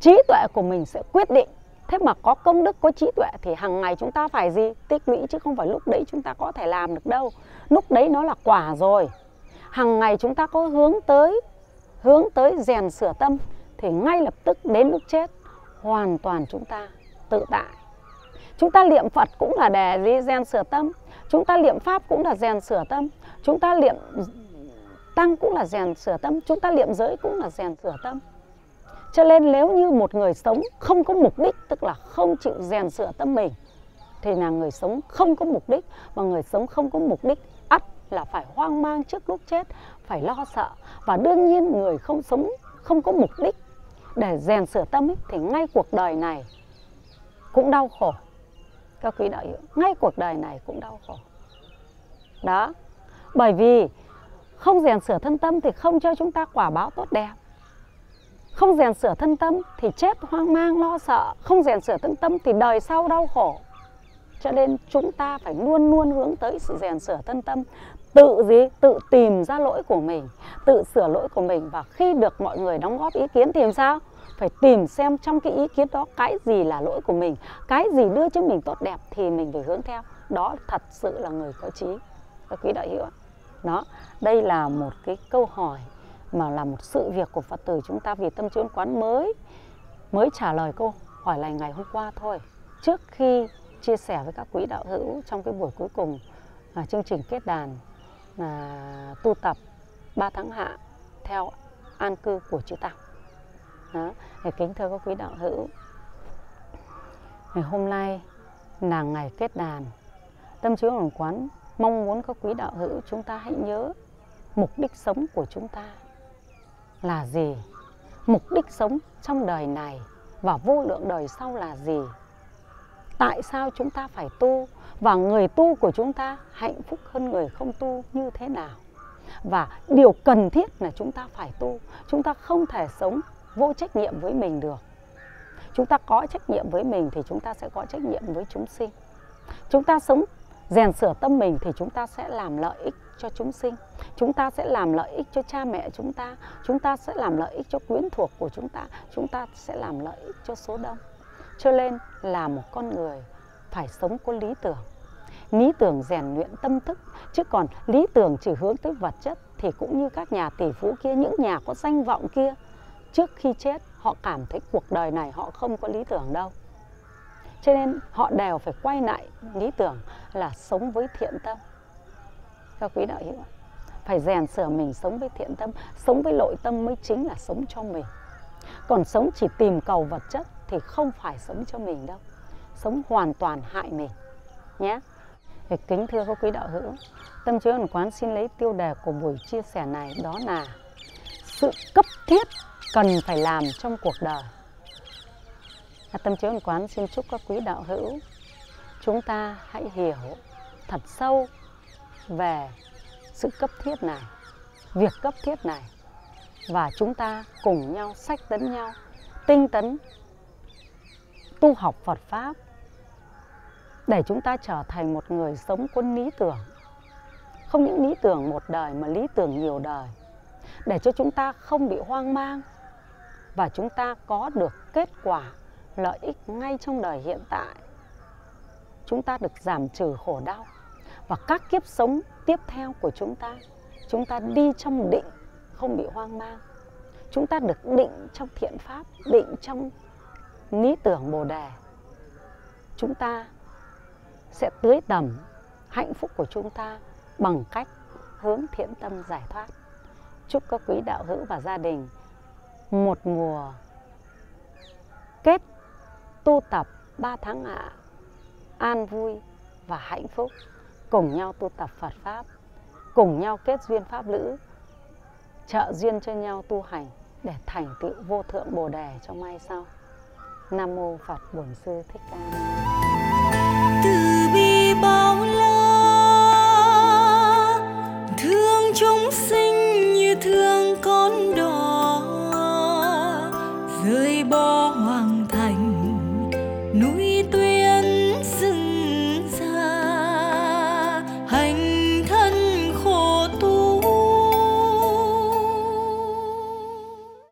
trí tuệ của mình sẽ quyết định thế mà có công đức, có trí tuệ thì hàng ngày chúng ta phải gì? Tích lũy chứ không phải lúc đấy chúng ta có thể làm được đâu. Lúc đấy nó là quả rồi. Hàng ngày chúng ta có hướng tới hướng tới rèn sửa tâm thì ngay lập tức đến lúc chết, hoàn toàn chúng ta tự tại. Chúng ta niệm phật cũng là để gì? Rèn sửa tâm. Chúng ta niệm pháp cũng là rèn sửa tâm. Chúng ta niệm tăng cũng là rèn sửa tâm. Chúng ta niệm giới cũng là rèn sửa tâm cho nên nếu như một người sống không có mục đích tức là không chịu rèn sửa tâm mình thì là người sống không có mục đích. Mà người sống không có mục đích ắt là phải hoang mang trước lúc chết phải lo sợ. Và đương nhiên người không sống không có mục đích để rèn sửa tâm ấy, thì ngay cuộc đời này cũng đau khổ. Các quý đạo hữu ngay cuộc đời này cũng đau khổ. Đó. Bởi vì không rèn sửa thân tâm thì không cho chúng ta quả báo tốt đẹp không rèn sửa thân tâm thì chết hoang mang, lo sợ. Không rèn sửa thân tâm thì đời sau đau khổ. Cho nên chúng ta phải luôn luôn hướng tới sự rèn sửa thân tâm. Tự gì? Tự tìm ra lỗi của mình, tự sửa lỗi của mình. Và khi được mọi người đóng góp ý kiến thì làm sao? Phải tìm xem trong cái ý kiến đó cái gì là lỗi của mình, cái gì đưa cho mình tốt đẹp thì mình phải hướng theo. Đó thật sự là người có trí. Các quý đại hữu đó, đây là một cái câu hỏi mà là một sự việc của Phật tử chúng ta vì tâm chuyên quán mới mới trả lời câu hỏi này ngày hôm qua thôi trước khi chia sẻ với các quý đạo hữu trong cái buổi cuối cùng là chương trình kết đàn là tu tập 3 tháng hạ theo an cư của chư Tăng. Đó, thì kính thưa các quý đạo hữu, ngày hôm nay là ngày kết đàn. Tâm chiếu hồng quán mong muốn các quý đạo hữu chúng ta hãy nhớ mục đích sống của chúng ta là gì? Mục đích sống trong đời này và vô lượng đời sau là gì? Tại sao chúng ta phải tu? Và người tu của chúng ta hạnh phúc hơn người không tu như thế nào? Và điều cần thiết là chúng ta phải tu. Chúng ta không thể sống vô trách nhiệm với mình được. Chúng ta có trách nhiệm với mình thì chúng ta sẽ có trách nhiệm với chúng sinh. Chúng ta sống rèn sửa tâm mình thì chúng ta sẽ làm lợi ích cho chúng sinh. Chúng ta sẽ làm lợi ích cho cha mẹ chúng ta chúng ta sẽ làm lợi ích cho quyến thuộc của chúng ta chúng ta sẽ làm lợi ích cho số đông. Cho nên là một con người phải sống có lý tưởng. Lý tưởng rèn luyện tâm thức, chứ còn lý tưởng chỉ hướng tới vật chất thì cũng như các nhà tỷ phú kia, những nhà có danh vọng kia, trước khi chết họ cảm thấy cuộc đời này họ không có lý tưởng đâu. Cho nên họ đều phải quay lại lý tưởng là sống với thiện tâm các quý đạo hữu phải rèn sửa mình sống với thiện tâm, sống với nội tâm mới chính là sống cho mình. Còn sống chỉ tìm cầu vật chất thì không phải sống cho mình đâu. Sống hoàn toàn hại mình, nhé. Thì kính thưa các quý đạo hữu, tâm chiếu ẩn quán xin lấy tiêu đề của buổi chia sẻ này đó là sự cấp thiết cần phải làm trong cuộc đời. Tâm chiếu ẩn quán xin chúc các quý đạo hữu, chúng ta hãy hiểu thật sâu về sự cấp thiết này, việc cấp thiết này và chúng ta cùng nhau sách tấn nhau, tinh tấn tu học Phật pháp để chúng ta trở thành một người sống có lý tưởng. Không những lý tưởng một đời mà lý tưởng nhiều đời. Để cho chúng ta không bị hoang mang và chúng ta có được kết quả lợi ích ngay trong đời hiện tại. Chúng ta được giảm trừ khổ đau và các kiếp sống tiếp theo của chúng ta. Chúng ta đi trong định, không bị hoang mang. Chúng ta được định trong thiện pháp, định trong lý tưởng bồ đề. Chúng ta sẽ tưới tầm hạnh phúc của chúng ta bằng cách hướng thiện tâm giải thoát. Chúc các quý đạo hữu và gia đình một mùa kết tu tập ba tháng ạ. An vui và hạnh phúc cùng nhau tu tập Phật Pháp, cùng nhau kết duyên Pháp lữ, trợ duyên cho nhau tu hành để thành tựu vô thượng Bồ Đề cho mai sau. Nam Mô Phật Bổn Sư Thích Ca Từ bi bao la Thương chúng sinh như thương con đò